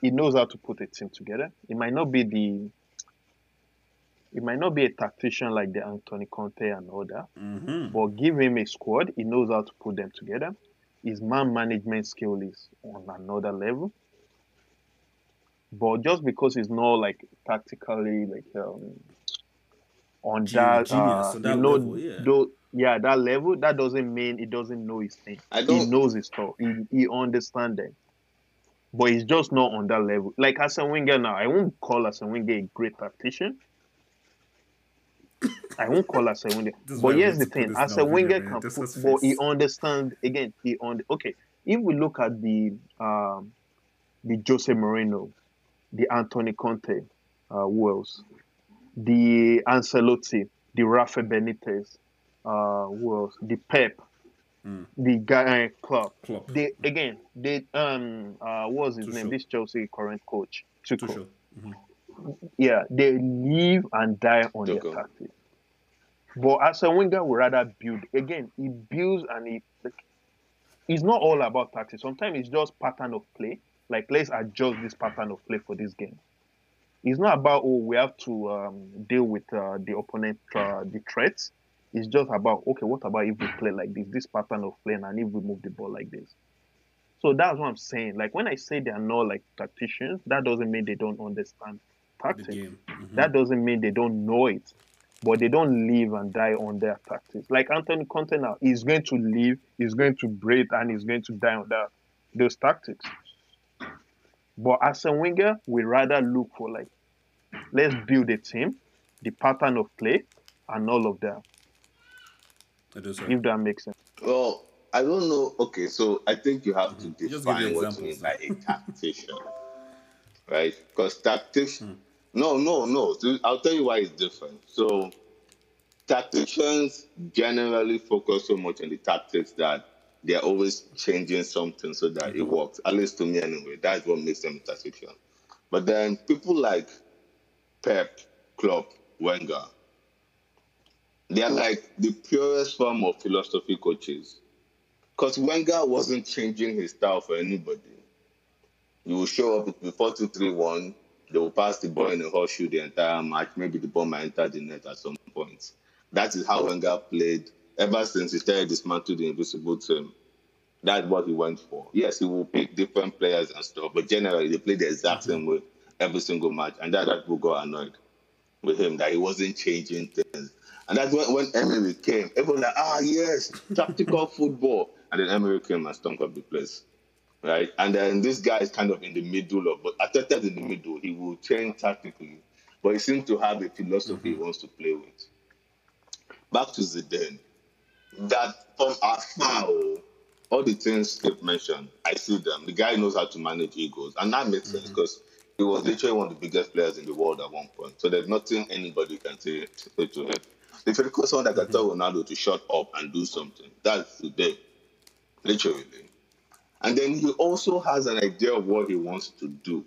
he knows how to put a team together. It might not be the it might not be a tactician like the Anthony Conte and all that, mm-hmm. but give him a squad. He knows how to put them together. His man management skill is on another level. But just because he's not like tactically like um, on that, uh, that you know, level, yeah. Though, yeah, that level, that doesn't mean he doesn't know his thing. I don't... He knows his stuff. He, he understands it. But he's just not on that level. Like Arsene Wenger now, I won't call Arsene Wenger a great tactician. I won't call Arsene Wenger. but here's the thing: Arsene Wenger can put, but he understands again. He on okay. If we look at the um, the Jose Mourinho, the Anthony Conte, uh, who else? The Ancelotti, the Rafa Benitez, uh, who else? The Pep, mm. the guy uh, Klopp. Klopp. They again, they um, uh, what was his Tuchel. name? This Chelsea current coach, Tuchel. Tuchel. Mm-hmm. Yeah, they live and die on Tuchel. their tactics. But Arsene Wenger, we rather build. Again, he builds and he like, it's not all about tactics. Sometimes it's just pattern of play like let's adjust this pattern of play for this game. It's not about oh we have to um, deal with uh, the opponent uh, the threats. It's just about okay, what about if we play like this, this pattern of play, and if we move the ball like this. So that's what I'm saying. Like when I say they are not like tacticians, that doesn't mean they don't understand tactics. Mm-hmm. That doesn't mean they don't know it, but they don't live and die on their tactics. Like Anthony Conte now, he's going to live, he's going to breathe, and he's going to die on that those tactics. But Arsene Wenger, we rather look for like, let's build a team, the pattern of play, and all of that. If that makes sense. Well, I don't know. Okay, so I think you have to define what you mean by a tactician, right? Because tactician, mm. No, no, no. I'll tell you why it's different. So tacticians generally focus so much on the tactics that they're always changing something so that it works. At least to me, anyway. That's what makes them a tactician. But then people like Pep, Klopp, Wenger, they are like the purest form of philosophy coaches. Because Wenger wasn't changing his style for anybody. You will show up 4 2 3 1, they will pass the ball in a horseshoe the entire match. Maybe the ball might enter the net at some point. That is how Wenger played ever since he started dismantling the invisible team. That's what he went for. Yes, he will pick different players and stuff, but generally they play the exact same way every single match. And that, that people got annoyed with him that he wasn't changing things. And that's when, when Emery came. Everyone like, ah, yes, tactical football. And then Emery came and stunk up the place. Right? And then this guy is kind of in the middle of, but Arteta's in the middle. He will change tactically, but he seems to have a philosophy mm-hmm. he wants to play with. Back to Zidane. That from afar, all the things Skiip mentioned, I see them. The guy knows how to manage egos. And that makes mm-hmm. sense because he was literally one of the biggest players in the world at one point. So there's nothing anybody can say to him. If you request someone that can tell Ronaldo to shut up and do something, that's the day, literally. And then he also has an idea of what he wants to do.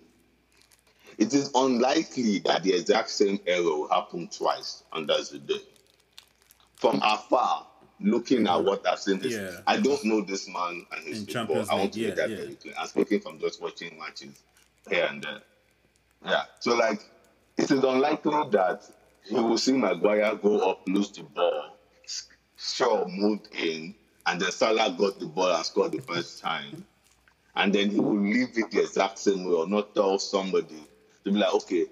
It is unlikely that the exact same error will happen twice under Zidane. From afar, looking at what I've seen, this, yeah. I don't know this man and his In football. I want to yeah, make that yeah. very clear. I'm speaking from just watching matches here and there. Yeah. So like, it is unlikely that he will see Maguire go up, lose the ball, Shaw moved in, and then Salah got the ball and scored the first time. And then he will leave it the exact same way or not tell somebody to be like, okay,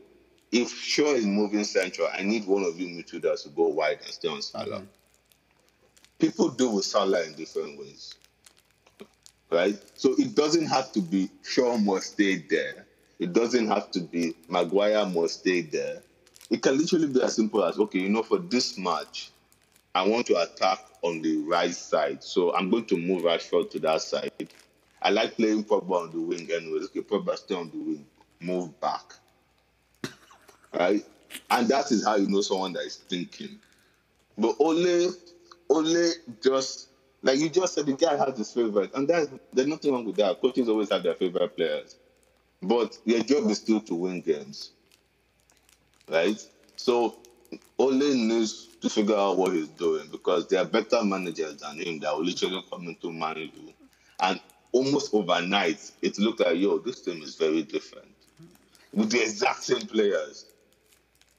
if Shaw is moving central, I need one of you midfielders to go wide and stay on Salah. Mm-hmm. People do with Salah in different ways. Right? So it doesn't have to be Shaw must stay there. It doesn't have to be Maguire must stay there. It can literally be as simple as okay, you know, for this match, I want to attack on the right side. So I'm going to move Rashford to that side. I like playing Pogba on the wing anyway. Okay, Pogba stay on the wing, move back. right? And that is how you know someone that is thinking. But only only just like you just said the guy has his favorite. And that's there's nothing wrong with that. Coaches always have their favorite players. But your job is still to win games right? So Ole needs to figure out what he's doing because there are better managers than him that will literally come into manage you. And almost overnight, it looked like, yo, this team is very different. With the exact same players.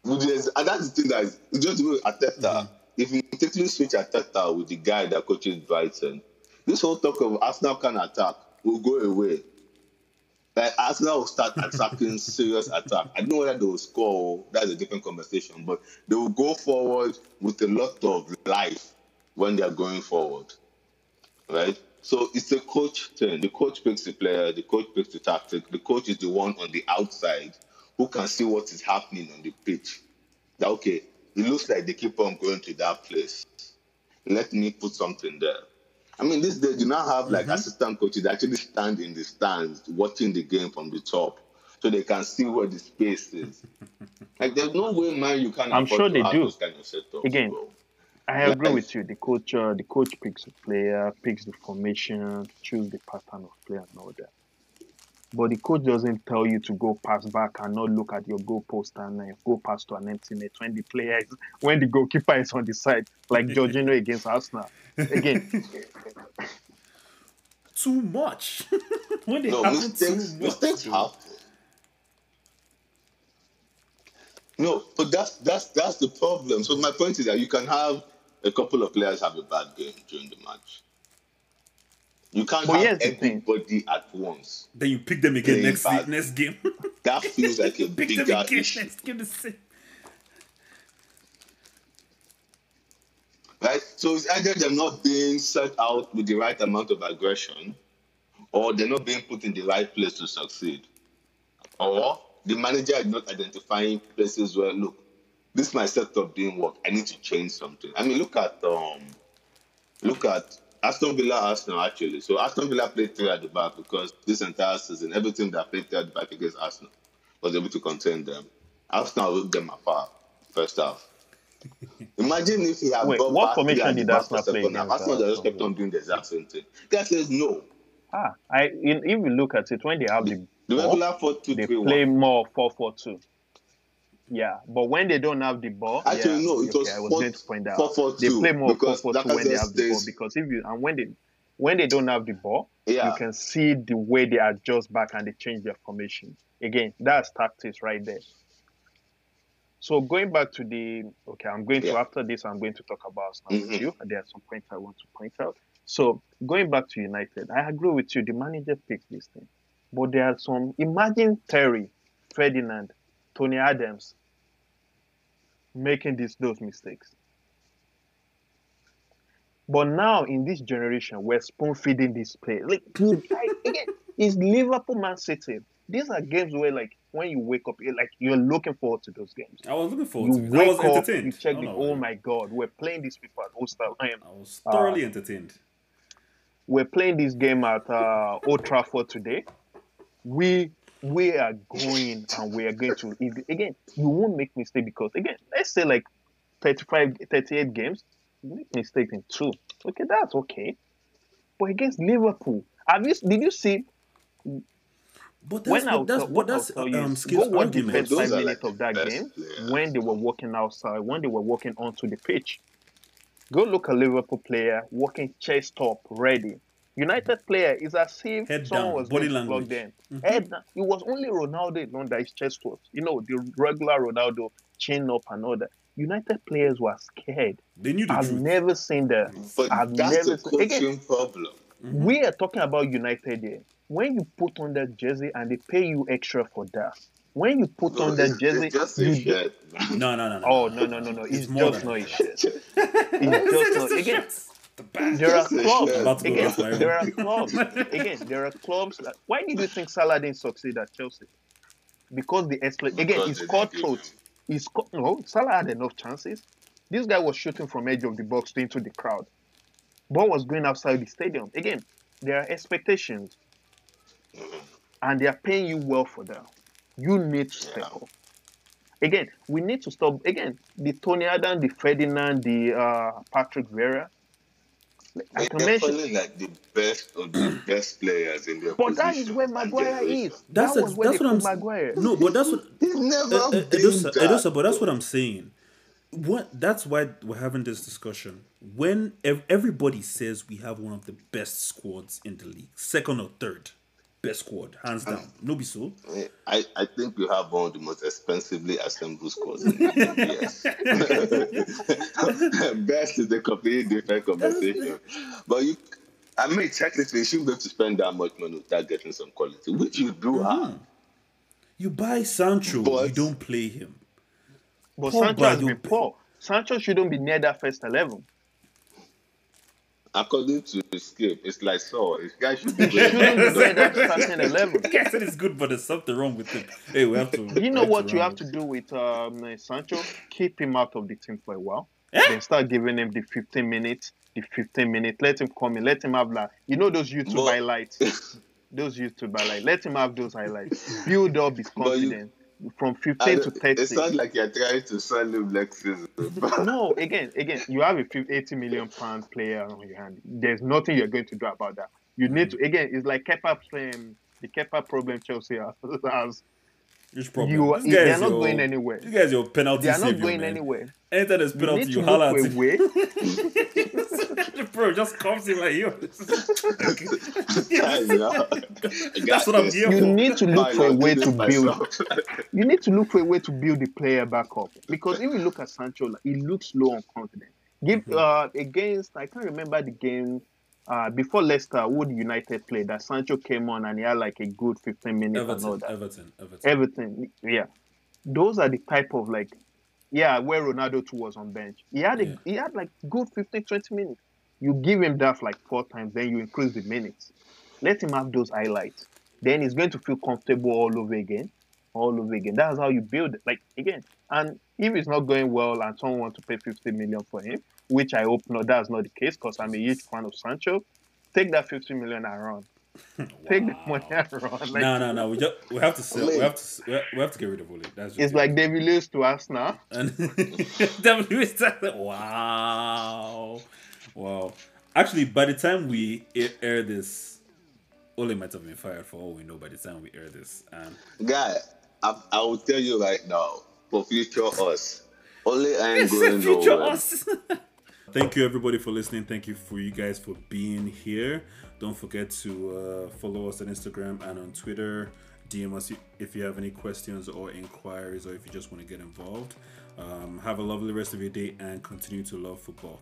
With the, and that's the thing that is just with Arteta. Mm-hmm. If you totally switch Arteta with the guy that coaches Brighton, this whole talk of Arsenal can attack will go away like Arsenal will start attacking serious attack. I don't know whether they will score. That's a different conversation. But they will go forward with a lot of life when they are going forward, right? So it's a coach thing. The coach picks the player. The coach picks the tactic. The coach is the one on the outside who can see what is happening on the pitch. That okay, it looks like they keep on going to that place. Let me put something there I mean, this day you now have like mm-hmm. assistant coaches actually stand in the stands watching the game from the top, so they can see where the space is. like, there's no way, man, you can. I'm sure they do. Kind of Again. I like, agree with you. The coach, uh, the coach picks the player, picks the formation, choose the pattern of play, and all that. But the coach doesn't tell you to go pass back and not look at your goal post and uh, go pass to an empty net when the player is, when the goalkeeper is on the side, like Jorginho against Arsenal. Again, too much. when they no, mistakes, mistakes happen. No, but that's that's that's the problem. So my point is that you can have a couple of players have a bad game during the match. You can't well, have everybody at once. Then you pick them again next next game. that feels like a bigger issue. Next game right? So it's either they're not being set out with the right amount of aggression, or they're not being put in the right place to succeed, or the manager is not identifying places where look, this my setup didn't work. I need to change something. I mean, look at um, look at Aston Villa, Arsenal actually. So Aston Villa played three at the back because this entire season, every team that played three at the back against Arsenal was able to contain them. Arsenal ripped them apart first half. Imagine if he had Wait, gone what back formation three at did the back Arsenal for play second half. against Arsenal just Aston kept on doing the exact same thing. Guy says no. Ah, I in, if you look at it when they have the, The ball, regular 4 2 they 3 play 1. more four four two. Yeah, but when they don't have the ball, Actually, yeah, no, it okay, was I was four- going to point out four, four, they play more four because when they have the ball because if you and when they when they don't have the ball, Yeah. you can see the way they adjust back and they change their formation. Again, that's tactics right there. So going back to the okay, I'm going to after this, I'm going to talk about Arsenal with Mhm. you. There are some points I want to point out. So going back to United, I agree with you. The manager picked this thing, but there are some. Imagine Terry, Ferdinand, Tony Adams making these those mistakes. But now in this generation, we're spoon feeding this play. Like I- again, it's Liverpool, Man City. These are games where, like, when you wake up, you're like you're looking forward to those games. I was looking forward You to it. I was wake up, you check I the. know. Oh my God, we're playing these people at Ulster Lion. I was Uh, thoroughly entertained. We're playing this game at uh, Old Trafford today. We we are going and we are going to again. You won't make mistake because again, let's say like 35, 38 games, you make mistake in two. Okay, that's okay. But against Liverpool, have you did you see But that's when I what, that's what what I'll that's tell um is, Skiip's go watch the argument. first Those five are minutes like of that best game players. when they were walking outside, when they were walking onto the pitch. Go look at Liverpool player walking chest up, ready. United player is as if Head someone down, was body going to flog language. them. Mm-hmm. Head down. It was only Ronaldo alone that his chest was, you know, the regular Ronaldo chin up and all that. United players were scared. They knew the I've truth. never seen that. But I've that's never the seen again. coaching problem. Mm-hmm. We are talking about United here. When you put on that jersey and they pay you extra for that, when you put on that jersey, it's just a you shirt. No, no, no, no. oh no no no no, it's, more just than not a a shit. It's It's just not again. The back. There are a clubs. shirt. About to go Again, back to my there are clubs. Again, there are clubs. That, why did you think Salah didn't succeed at Chelsea? Because the exploit. Again, Because he they scored throat. He. No, Salah had enough chances. This guy was shooting from edge of the box into the crowd. Ball was going outside the stadium. Again, there are expectations, and they are paying you well for that. You need to step Yeah. up. Again, we need to stop. Again, the Tony Adam, the Ferdinand, the uh, Patrick Vieira. I They're can mention like the best of the best players in their But position. that is where Maguire is. That's that a- was where that's they what I'm put Maguire. No, but that's what He's never Uh, uh, been Edosa, that. Edosa, but that's what I'm saying. What that's why we're having this discussion. When ev- everybody says we have one of the best squads in the league, second or third best squad, hands down. No be so. I, I think you have one of the most expensively assembled squads in the league, yes. Best is a completely different conversation. But you, I mean, technically, you shouldn't have to spend that much money without getting some quality, which you do mm-hmm. have. You buy Sancho, you don't play him. But Paul Sancho has been poor. Sancho shouldn't be near that first eleven. According to Skiip, it's like so. This guy should be He shouldn't be that starting eleven. The guy said it's good, but there's something wrong with him. Hey, we have to. You know what you have to do with um, Sancho? Keep him out of the team for a while. Eh? Then start giving him the 15 minutes, the 15 minutes. Let him come in. Let him have that. you know those YouTube But- highlights. Those YouTube highlights. Let him have those highlights. Build up his confidence from 15 to 30. It sounds like you're trying to sell him next season. no, again, again, you have a 50, 80 million pound player on your hand. There's nothing you're going to do about that. You need to again. It's like Kepa um, the Kepa problem Chelsea has. has. Which problem? You are- This they're is not your- going anywhere. You guy's your penalty They are not savior, going man. anywhere. Anytime there's You penalty, need you, to holler look at for way. Bro just comes in like you. That's That's what I'm here You for. need to look for a way to build. You need to look for a way to build the player back up. Because if you look at Sancho, he looks low on confidence. Give Mm-hmm. uh, against I can't remember the game uh, before Leicester, Wood United played that Sancho came on and he had like a good 15 minutes and all Everton, that. Everton, Everton. Everything, yeah. Those are the type of like, yeah, where Ronaldo too was on bench. He had a, Yeah. he had like good 15, 20 minutes. You give him that like four times, then you increase the minutes. Let him have those highlights. Then he's going to feel comfortable all over again, all over again. That's how you build it. Like again, and if it's not going well and someone want to pay 50 million for him, which I hope not, that's not the case because I'm a huge fan of Sancho, take that 50 million and run. wow. Take the money and run. Like, no, no, no. We just we have to sell. We have to we have to get rid of Ole. That's it's like David Luiz to us now. David Luiz. Wow, wow. Actually, by the time we air this, Ole might have been fired for all we know. By the time we air this, and guy, I, I will tell you right now for future us. Only I ain't going future nowhere. us. Thank you everybody for listening. Thank you for you guys for being here. Don't forget to uh, follow us on Instagram and on Twitter. DM us if you have any questions or inquiries or if you just want to get involved. Um, have a lovely rest of your day and continue to love football.